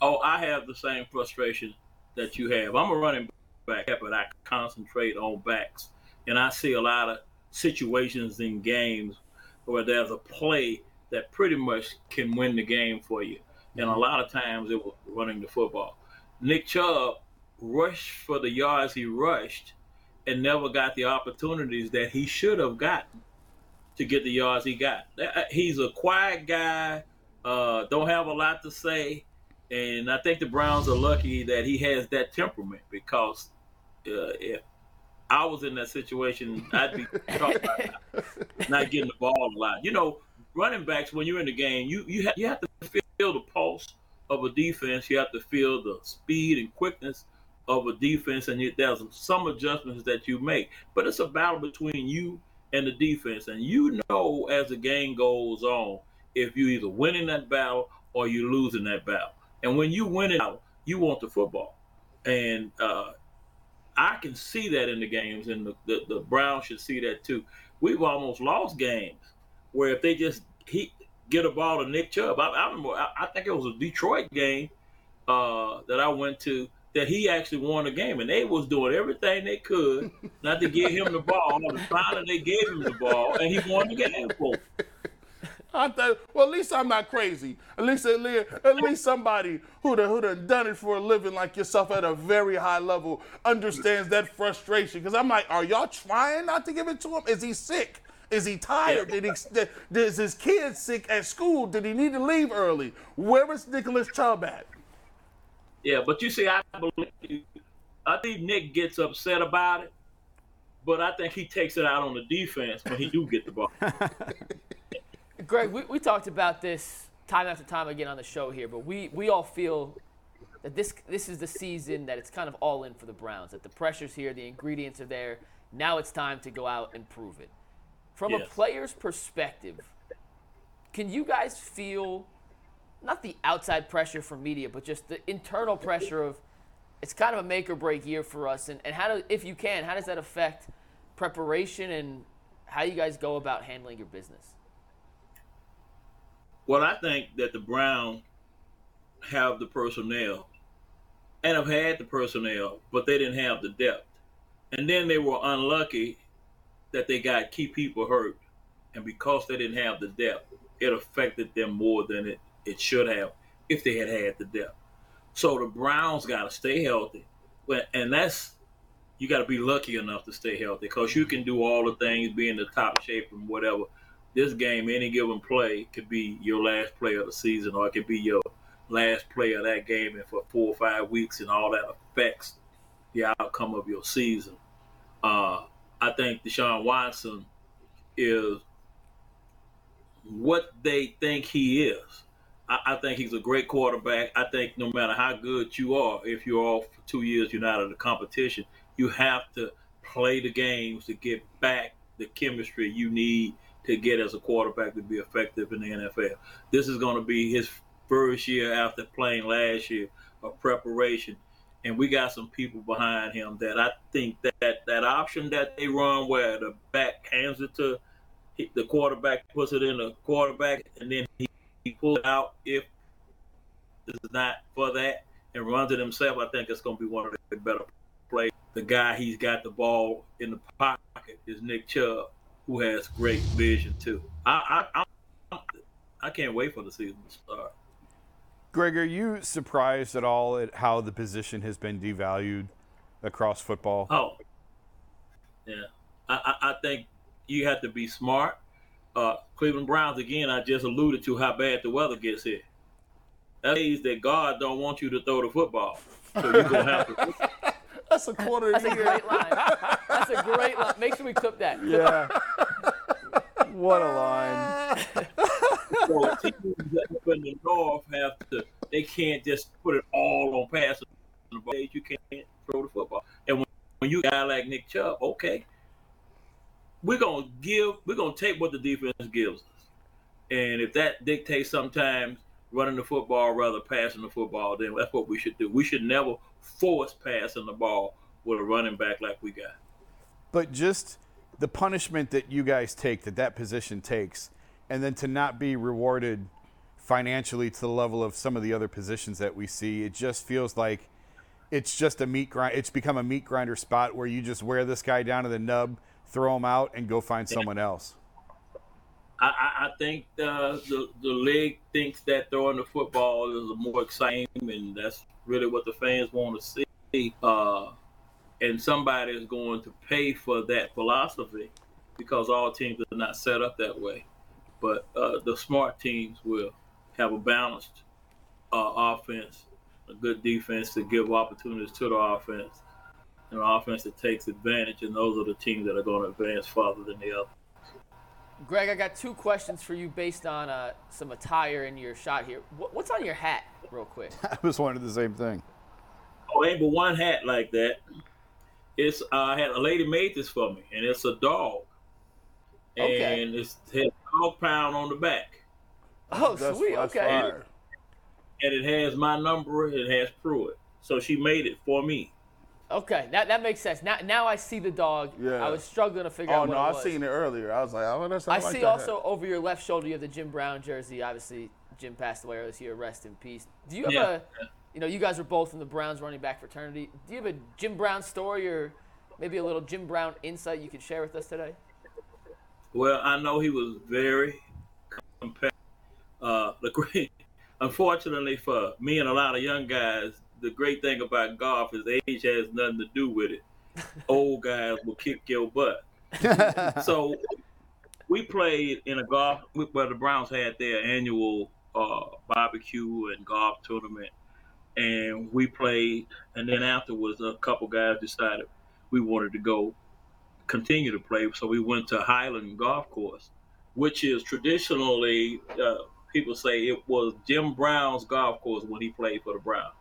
Oh, I have the same frustration that you have. I'm a running back, but I concentrate on backs, and I see a lot of situations in games where there's a play that pretty much can win the game for you, and a lot of times it was running the football. Nick Chubb rushed for the yards he rushed, and never got the opportunities that he should have gotten to get the yards he got. Uh, He's a quiet guy, uh, don't have a lot to say. And I think the Browns are lucky that he has that temperament because uh, if I was in that situation, I'd be about not getting the ball a lot. You know, running backs when you're in the game, you you have, you have to feel the pulse of a defense. You have to feel the speed and quickness of a defense, and you, there's some adjustments that you make. But it's a battle between you and the defense, and you know as the game goes on if you're either winning that battle or you're losing that battle. And when you win it you want the football. And uh, I can see that in the games, and the, the, the Browns should see that too. We've almost lost games where if they just he get a ball to Nick Chubb, I, I remember I, I think it was a Detroit game uh, that I went to that he actually won the game, and they was doing everything they could not to give him the ball. And finally, they gave him the ball, and he won the game for. them. I thought, well, at least I'm not crazy. At least, at least, at least somebody who done, who done done it for a living like yourself at a very high level understands that frustration. Because I'm like, are y'all trying not to give it to him? Is he sick? Is he tired? Did he? Did, is his kid sick at school? Did he need to leave early? Where is Nicholas Chubb at? Yeah, but you see, I believe, I think Nick gets upset about it, but I think he takes it out on the defense when he do get the ball. Greg, we, we talked about this time after time again on the show here, but we, we all feel that this this is the season that it's kind of all in for the Browns. That the pressure's here, the ingredients are there. Now it's time to go out and prove it. From a player's perspective, can you guys feel not the outside pressure from media, but just the internal pressure of it's kind of a make or break year for us, and, and how do if you can, how does that affect preparation and how you guys go about handling your business? Well, I think that the Browns have the personnel and have had the personnel, but they didn't have the depth. And then they were unlucky that they got key people hurt. And because they didn't have the depth, it affected them more than it, it should have if they had had the depth. So the Browns got to stay healthy. And that's, you got to be lucky enough to stay healthy because you can do all the things, be in the top shape and whatever this game, any given play could be your last play of the season, or it could be your last play of that game, and for four or five weeks, and all that affects the outcome of your season. Uh, I think Deshaun Watson is what they think he is. I, I think he's a great quarterback. I think no matter how good you are, if you're off for two years, you're not in the competition. You have to play the games to get back the chemistry you need to get as a quarterback to be effective in the NFL. This is going to be his first year after playing last year of preparation. And we got some people behind him that I think that that option that they run where the back hands it to the quarterback, puts it in the quarterback, and then he, he pulls it out if it's not for that and runs it himself. I think it's going to be one of the better plays. The guy he's got the ball in the pocket is Nick Chubb, who has great vision too. I I I, I can't wait for the season to start. Greg, are you surprised at all at how the position has been devalued across football? Oh, yeah. I, I, I think you have to be smart. Uh, Cleveland Browns again. I just alluded to how bad the weather gets here, That means that God don't want you to throw the football. So you're gonna have to That's a quarter That's a year. great line. That's a great line. Make sure we clip that. Yeah. what a line. so teams up in the north have to they can't just put it all on passing the ball. You can't throw the football. And when, when you got guy like Nick Chubb, okay, we're gonna give we're gonna take what the defense gives us. And if that dictates sometimes running the football rather passing the football, then that's what we should do. We should never force passing the ball with a running back like we got. But just the punishment that you guys take, that that position takes, and then to not be rewarded financially to the level of some of the other positions that we see, it just feels like it's just a meat grind. It's become a meat grinder spot where you just wear this guy down to the nub, throw him out, and go find someone else. I, I, think uh, the the league thinks that throwing the football is more exciting, and that's really what the fans want to see. Uh, and somebody is going to pay for that philosophy because all teams are not set up that way. But uh, the smart teams will have a balanced uh, offense, a good defense to give opportunities to the offense, an offense that takes advantage. And those are the teams that are going to advance farther than the other. Greg, I got two questions for you based on uh, some attire in your shot here. What, what's on your hat, real quick? I was wondering the same thing. Oh, ain't but one hat like that. It's uh, I had a lady made this for me, and it's a dog, Okay. and it's it has dog pound on the back, Oh, That's- sweet. that's Okay. fire. and it has my number. It has Pruitt, so she made it for me. Okay, that, that makes sense. Now now I see the dog. Yeah. I was struggling to figure Oh out what no, I was. seen it earlier. I was like, oh, that's I not like see that also over your left shoulder you have the Jim Brown jersey. Obviously, Jim passed away earlier this year. Rest in peace. Do you have Yeah. a, you know, you guys are both in the Browns running back fraternity. Do you have a Jim Brown story or maybe a little Jim Brown insight you could share with us today? Well, I know he was very competitive. Uh, the great, unfortunately for me and a lot of young guys, the great thing about golf is age has nothing to do with it. Old guys will kick your butt. so we played in a golf where the Browns had their annual uh, barbecue and golf tournament, and we played. And then afterwards, a couple guys decided we wanted to go continue to play, so we went to Highland Golf Course, which is traditionally uh, people say it was Jim Brown's golf course when he played for the Browns.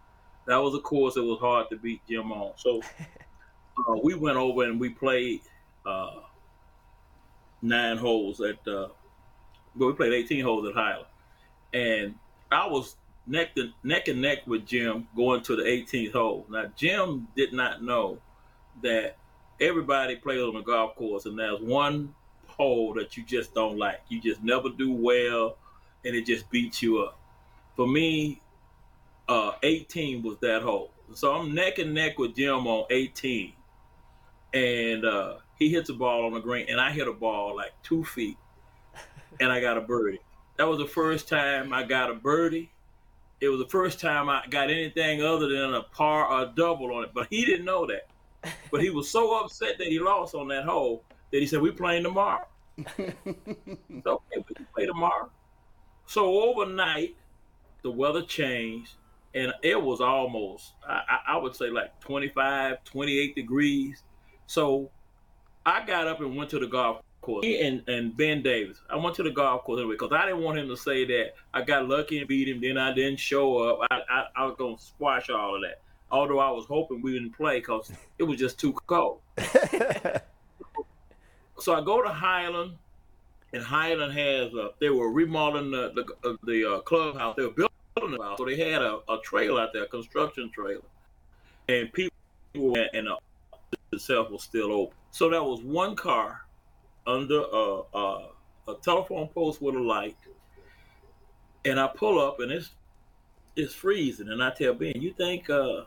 That was a course that was hard to beat Jim on. So uh, we went over and we played uh, nine holes at. Uh, well, we played 18 holes at Highland, and I was neck to neck and neck with Jim going to the 18th hole. Now Jim did not know that everybody plays on a golf course, and there's one hole that you just don't like. You just never do well, and it just beats you up. For me, uh, 18 was that hole. So I'm neck and neck with Jim on 18, and uh, he hits a ball on the green, and I hit a ball like two feet, and I got a birdie. That was the first time I got a birdie. It was the first time I got anything other than a par or a double on it, but he didn't know that. But he was so upset that he lost on that hole that he said, "We playing tomorrow." so okay, we can play tomorrow. So overnight, the weather changed, and it was almost, I, I- would say, like 25, 28 degrees. So I got up and went to the golf course. Me and, and Ben Davis. I went to the golf course anyway because I didn't want him to say that I got lucky and beat him, then I didn't show up. I, I, I was going to squash all of that. Although I was hoping we didn't play because it was just too cold. so I go to Highland, and Highland has uh, they were remodeling the the, uh, the uh, clubhouse. They were building it out, so they had a, a trailer out there, a construction trailer, and people were, and the office itself was still open. So that was one car under a, a, a telephone post with a light, and I pull up, and it's it's freezing, and I tell Ben, "You think uh,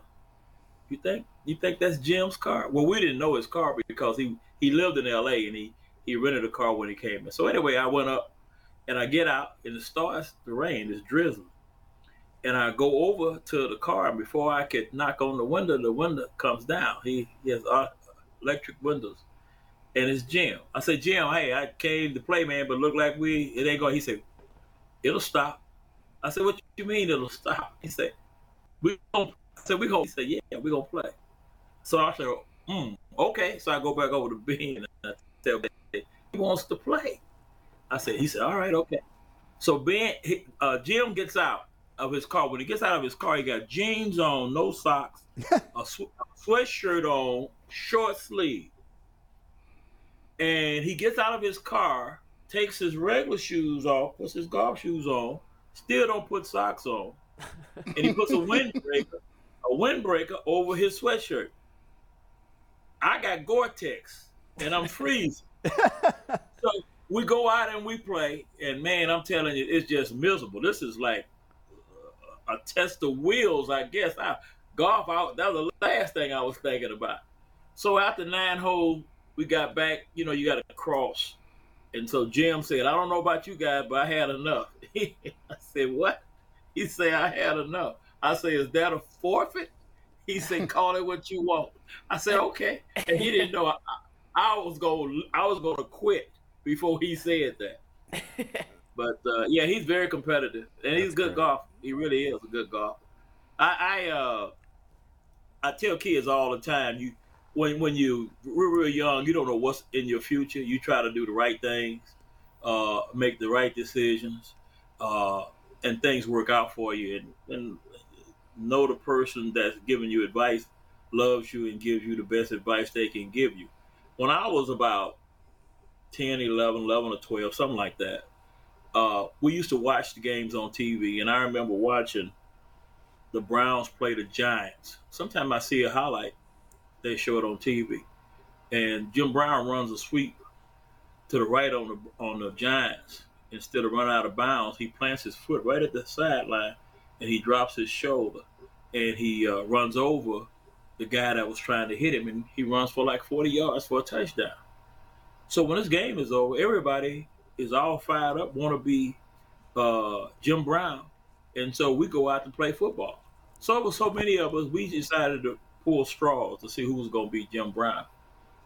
you think you think that's Jim's car?" Well, we didn't know his car because he he lived in L.A. and he he rented a car when he came in. So anyway, I went up, and I get out, and it starts to rain. It's drizzling, and I go over to the car, and before I could knock on the window, the window comes down. He, he has uh, electric windows, and it's Jim. I said, Jim, hey, I came to play, man, but look like we it ain't going. He said, it'll stop. I said, what you mean it'll stop? He said, we gonna, I said, we gonna, he said, yeah, we gonna play. So I said, mm, okay. So I go back over to Ben and I tell Ben, he wants to play. I said, he said, all right, okay. So Ben, he, uh, Jim gets out of his car. When he gets out of his car, he got jeans on, no socks, a, sw- a sweatshirt on, short sleeve. And he gets out of his car, takes his regular shoes off, puts his golf shoes on, still don't put socks on, and he puts a windbreaker, a windbreaker over his sweatshirt. I got Gore-Tex, and I'm freezing. so we go out and we play, and man, I'm telling you, it's just miserable. This is like a test of wheels, I guess. I golf out. That was the last thing I was thinking about. So after nine holes, we got back. You know, you got to cross. And so Jim said, "I don't know about you guys, but I had enough." I said, "What?" He said, "I had enough." I said, "Is that a forfeit?" He said, "Call it what you want." I said, "Okay." And he didn't know I, I was going. I was going to quit before he said that. But uh, yeah, he's very competitive, and he's That's good great. golf. He really is a good golf. I I, uh, I tell kids all the time, you when when you real real young, you don't know what's in your future. You try to do the right things, uh, make the right decisions, uh, and things work out for you. And, and know the person that's giving you advice loves you and gives you the best advice they can give you. When I was about 10, 11, 11 or 12, something like that, uh, we used to watch the games on TV, and I remember watching the Browns play the Giants. Sometimes I see a highlight, they show it on TV, and Jim Brown runs a sweep to the right on the on the Giants. Instead of running out of bounds, he plants his foot right at the sideline, and he drops his shoulder, and he uh, runs over the guy that was trying to hit him, and he runs for like 40 yards for a touchdown. So when this game is over, everybody is all fired up, want to be uh, Jim Brown, and so we go out to play football. So it was so many of us, we decided to pull straws to see who was going to be Jim Brown.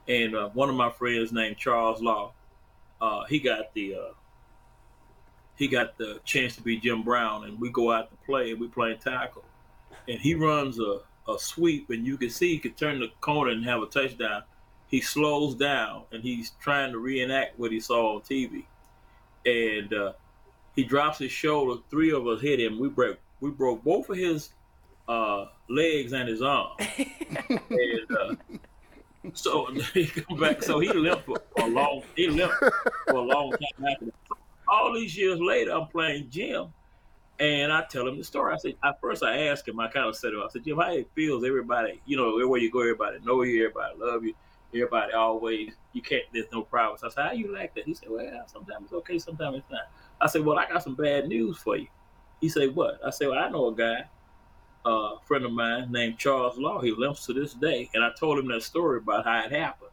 And uh, one of my friends named Charles Law, uh, he got the uh, he got the chance to be Jim Brown, and we go out to play, and we play tackle, and he runs a, a sweep, and you can see he could turn the corner and have a touchdown. He slows down, and he's trying to reenact what he saw on TV, and uh, he drops his shoulder. Three of us hit him. We broke we broke both of his uh, legs and his arm, and uh, so he come back. So he limped for a long. He limped for a long time after that. All these years later, I'm playing Jim, and I tell him the story. I said, at first I asked him, I kind of said, him, I said, Jim, how it feels? Everybody, you know, everywhere you go, everybody know you, everybody love you, everybody always. You can't. There's no problems. I said, how you like that? He said, well, sometimes it's okay, sometimes it's not. I said, well, I got some bad news for you. He said, what? I said, well, I know a guy, uh, a friend of mine named Charles Law. He limps to this day. And I told him that story about how it happened.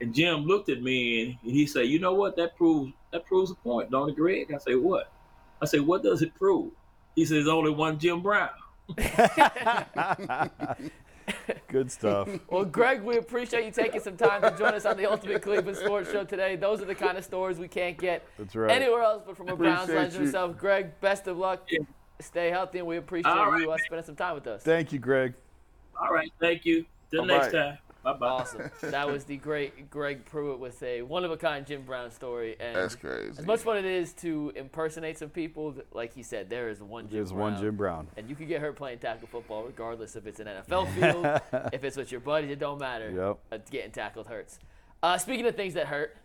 And Jim looked at me and he said, you know what? That proves that proves a point, don't it, Greg? I say, what? I say, what does it prove? He says, only one Jim Brown. Good stuff. Well, Greg, we appreciate you taking some time to join us on the Ultimate Cleveland Sports Show today. Those are the kind of stories we can't get That's right. anywhere else but from a Browns Appreciate legend you. himself. Greg, best of luck. Yeah. Stay healthy, and we appreciate All right, you uh, spending some time with us. Thank you, Greg. All right, thank you. Till next time. Bye bye. Awesome. That was the great Greg Pruitt with a one of a kind Jim Brown story. And That's crazy. as much fun it is to impersonate some people, like he said, there is one Jim There's Brown. one Jim Brown. And you can get hurt playing tackle football, regardless if it's an NFL field, if it's with your buddies, it don't matter. Yep. Uh, getting tackled hurts. Uh, speaking of things that hurt,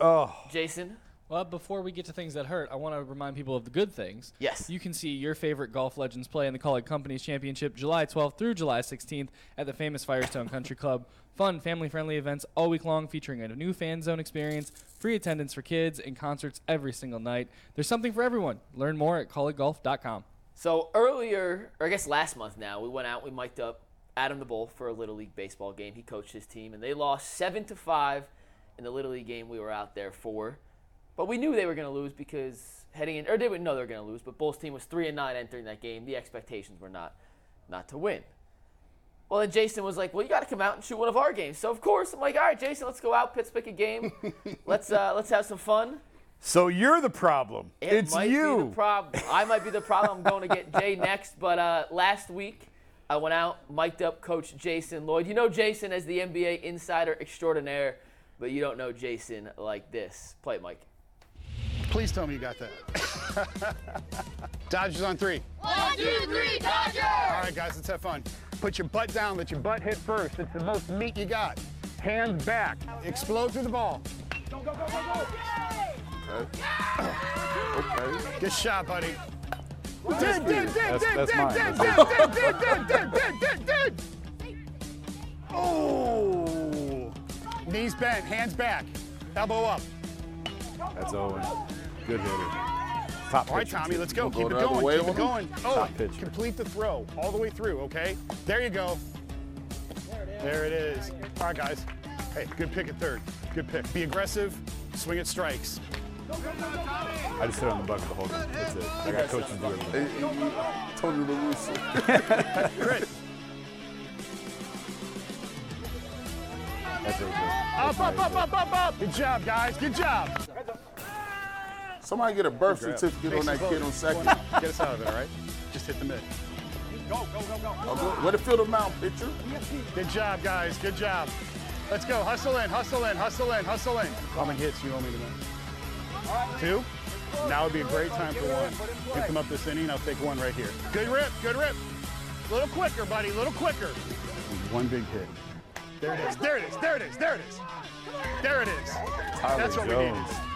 Oh, Jason. Well, before we get to things that hurt, I want to remind people of the good things. Yes. You can see your favorite golf legends play in the Kaulig Companies Championship July 12th through July 16th at the famous Firestone Country Club. Fun, family friendly events all week long featuring a new fan zone experience, free attendance for kids, and concerts every single night. There's something for everyone. Learn more at kauliggolf.com. So earlier, or I guess last month now, we went out, we mic'd up Adam the Bull for a Little League baseball game. He coached his team, and they lost seven to five in the Little League game we were out there for. But we knew they were going to lose because heading in, or they didn't know they were going to lose. But Bull's team was three and nine entering that game. The expectations were not, not to win. Well, then Jason was like, "Well, you got to come out and shoot one of our games." So of course, I'm like, "All right, Jason, let's go out, Pitts pick a game. let's uh, let's have some fun." So you're the problem. It it's might you. Be the problem. I might be the problem. I'm going to get Jay next. But uh, last week, I went out, mic'd up Coach Jason Lloyd. You know Jason as the NBA insider extraordinaire, but you don't know Jason like this. Play it, Mike. Please tell me you got that. Dodgers on three. One, two, three, Dodgers! All right, guys, let's have fun. Put your butt down, let your butt hit first. It's the most meat you got. Hands back. Explode through the ball. Go, go, go, go, go. Okay. Good shot, buddy. Dig, mine. dig, That's dig, dig, dig, dig, dig, dig, dig, dig. Oh. Knees bent, hands back. Elbow up. That's Owen. Good hitter. Top All right, Tommy, let's go. Go Keep it going. way Keep it going. Oh, pitcher. complete the throw all the way through, okay? There you go. There it is. All right, guys. Hey, good pick at third. Good pick. Be aggressive. Swing at strikes. I just sit on the bucket the whole game. That's it. I got coaches do everything. Hey, hey, Tony La Russa. Crit. That's okay. Up, up, up, up, up, up. Good job, guys. Good job. Somebody get a birth grab. certificate on that Make kid on second. Get us out of it, all right? Just hit the mid. Oh, Where the field of mount pitcher? Good job, guys. Good job. Let's go. Hustle in, hustle in, hustle in, hustle in. How many hits you want me to make? Two? Now would be a great time for one. You come up this inning, I'll take one right here. Good rip, good rip. A little quicker, buddy, a little quicker. One big hit. There it is, there it is, there it is, there it is. There it is. Tyler That's what we Jones.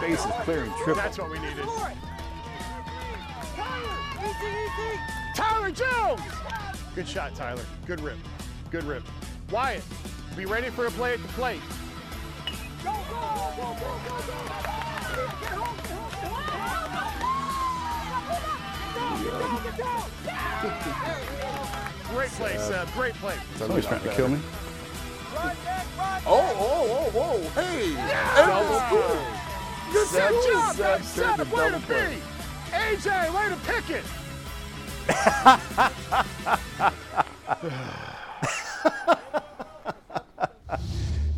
Needed. Bases clearing triple. That's what we needed. Tyler Tyler Jones! Good shot, Tyler. Good rip. Good rip. Wyatt, be ready for a play at the plate. Go, go, go, go, go, go! Great play, Seb. Great play. Somebody's trying to kill me. Oh, oh, oh, whoa. Hey. Double Good Seb, job, Seb, Seb. Seb, Seb, way to be. AJ, way to pick it.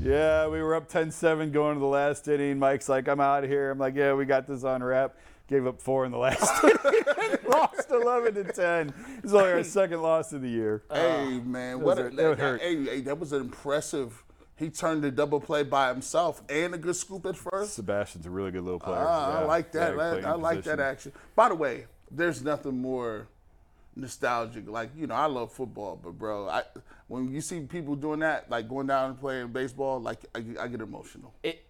Yeah, we were up 10-7 going to the last inning. Mike's like, I'm out of here. I'm like, yeah, we got this on wrap. Gave up four in the last inning. Lost 11 to 10. It's only our second loss of the year. Hey man, what a, a- that. Hey, hey, that was an impressive. He turned the double play by himself and a good scoop at first. Sebastian's a really good little player. Ah, I like that. very I, I like that action. By the way, there's nothing more nostalgic. Like you know, I love football, but bro, I when you see people doing that, like going down and playing baseball, like I, get- I get emotional. It.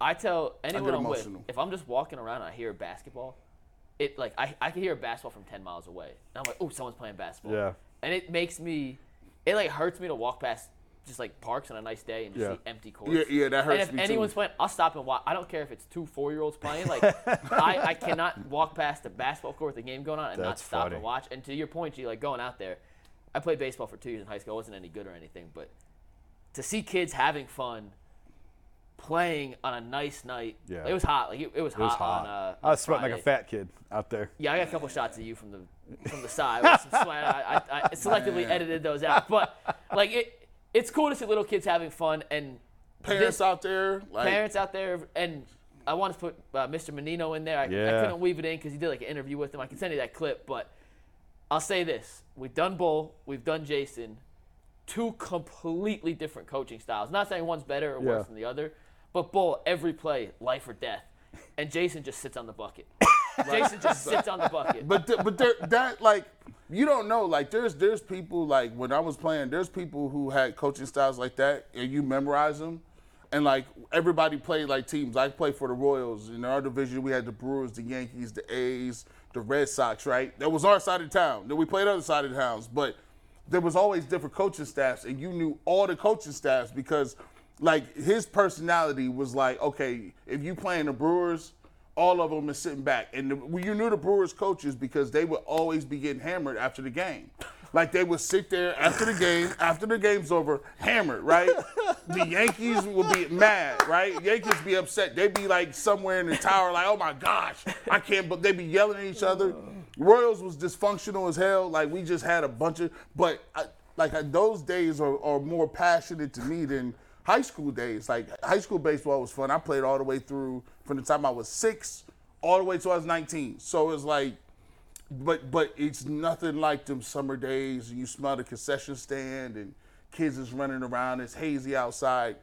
I tell anyone I'm with, if I'm just walking around and I hear basketball, it like I, I can hear a basketball from 10 miles away. And I'm like, oh, someone's playing basketball. Yeah. And it makes me, it like hurts me to walk past just like parks on a nice day and just Yeah. see empty courts. Yeah, yeah, that hurts And if me too. anyone's playing, I'll stop and watch. I don't care if it's two four year olds playing. Like I, I cannot walk past a basketball court with a game going on and not stop funny. and watch. And to your point, G, like going out there, I played baseball for two years in high school. I wasn't any good or anything, but to see kids having fun, playing on a nice night. Yeah. It was hot. Like it, it was It was hot. hot. On, uh, I was sweating like a fat kid out there. Yeah, I got a couple shots of you from the from the side. with some sweat. I, I, I selectively edited those out, but like it, it's cool to see little kids having fun and Parents this- out there, like parents out there, and I wanted to put uh, Mr. Menino in there. I, I couldn't weave it in because he did like an interview with him. I can send you that clip, but I'll say this: we've done Bull, we've done Jason, two completely different coaching styles. Not saying one's better or Yeah. worse than the other, but Bull every play, life or death, and Jason just sits on the bucket. Jason just sits on the bucket. but th- but there, that like you don't know like there's there's people like when I was playing there's people who had coaching styles like that and you memorize them and like everybody played like teams. I played for the Royals. In our division we had the Brewers the Yankees the A's the Red Sox right? That was our side of town. Then we played other side of towns. But there was always different coaching staffs and you knew all the coaching staffs because like his personality was like okay if you playing the Brewers all of them is sitting back. And the, you knew the Brewers coaches because they would always be getting hammered after the game. Like they would sit there after the game, after the game's over, hammered, right? The Yankees would be mad, right? Yankees be upset. They'd be like somewhere in the tower, like, oh my gosh, I can't, but they'd be yelling at each other. Royals was dysfunctional as hell. Like we just had a bunch of, but I, like those days are, are more passionate to me than high school days. Like high school baseball was fun. I played all the way through from the time I was six all the way till I was 19. So it's like, but but it's nothing like them summer days and you smell the concession stand and kids is running around. It's hazy outside.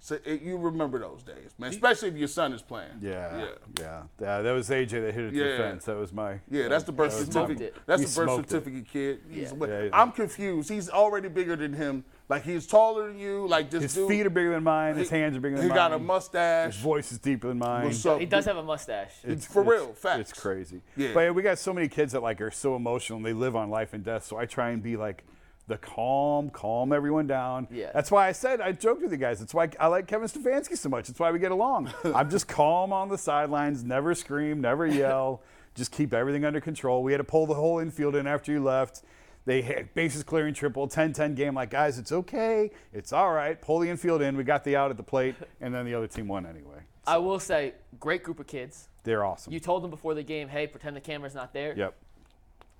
So it, you remember those days, man. Especially if your son is playing. Yeah, yeah. yeah, yeah. That was AJ that hit it to Yeah. the fence. That was my. Yeah, that's the birth that certificate. That's He the birth smoked it. certificate kid. Yeah. Yeah, yeah. I'm confused. He's already bigger than him. Like he's taller than you. Like this His dude. feet are bigger than mine. His he- hands are bigger than He mine. He got a mustache. His voice is deeper than mine. What's up? He does have a mustache. It's For it's- real, facts. It's crazy. Yeah. But we got so many kids that like are so emotional and they live on life and death. So I try and be like the calm, calm everyone down. Yeah. That's why I said I joked with you guys. That's why I like Kevin Stefanski so much. That's why we get along. I'm just calm on the sidelines, never scream, never yell, just keep everything under control. We had to pull the whole infield in after you left. They hit bases clearing triple, 10-10 game. Like, guys, it's okay. It's all right. Pull the infield in. We got the out at the plate, and then the other team won anyway. I will say, great group of kids. They're awesome. You told them before the game, hey, pretend the camera's not there. yep.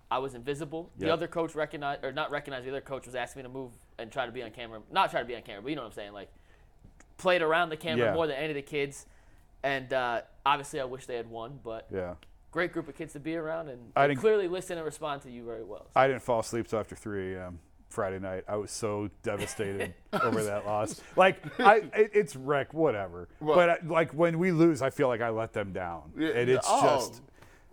I was invisible. The other coach recognized, or not recognized, the other coach was asking me to move and try to be on camera. Not try to be on camera, but you know what I'm saying. Like, played around the camera Yeah. more than any of the kids. And uh, obviously, I wish they had won, but Yeah. Great group of kids to be around and I didn't- clearly listen and respond to you very well. I didn't fall asleep till after 3 a.m. Friday night. I was so devastated over that loss. Like, I, it, it's wreck, whatever. But I, like when we lose, I feel like I let them down, Yeah, and it's oh, just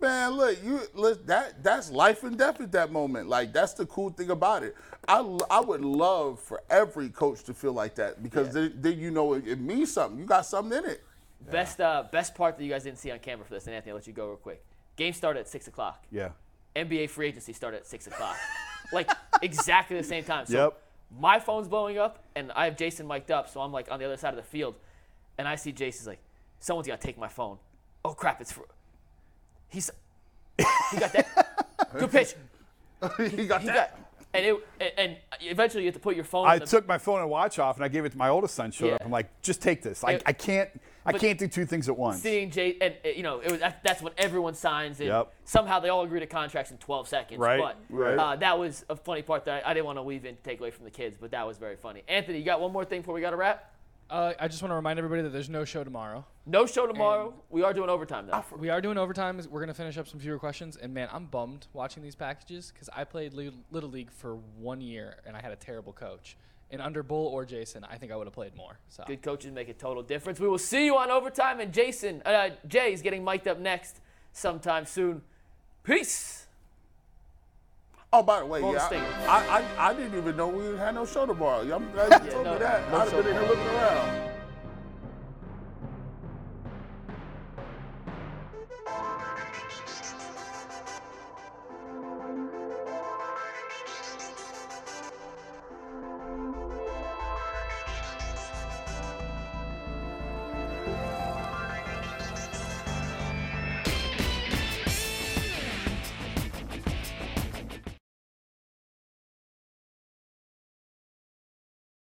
man, look, you look that that's life and death at that moment. Like that's the cool thing about it. I, I would love for every coach to feel like that because then, then you know it, it means something. You got something in it. Best uh, best part that you guys didn't see on camera for this, and Anthony, I'll let you go real quick. Game started at six o'clock. yeah. NBA free agency started at six o'clock. like exactly the same time. So Yep. my phone's blowing up, and I have Jason mic'd up, so I'm like on the other side of the field, and I see Jason's like, someone's gotta take my phone. Oh crap! It's for. He's. He got that. Good pitch. he got He that. got. And it and, eventually you have to put your phone. I took my phone and watch off, and I gave it to my oldest son. Showed up. I'm like, just take this. I, It- I can't. I can't do two things at once. seeing Jay and you know it was that's when everyone signs and Yep. somehow they all agree to contracts in 12 seconds. Right, But right. Uh, that was a funny part that I, I didn't want to weave in to take away from the kids, but that was very funny. Anthony, you got one more thing before we got to wrap? Uh, I just want to remind everybody that there's no show tomorrow. No show tomorrow. we are doing overtime though. We are doing overtime. We're gonna finish up some viewer questions, and man, I'm bummed watching these packages because I played little league for one year and I had a terrible coach. And under Bull or Jason, I think I would have played more. So Good coaches make a total difference. We will see you on overtime, and Jason, uh, is getting mic'd up next sometime soon. Peace. Oh, by the way, yeah, state. I, I, I, I didn't even know we had no show tomorrow. I'm glad you told no- me that. no I'd have been in here looking around.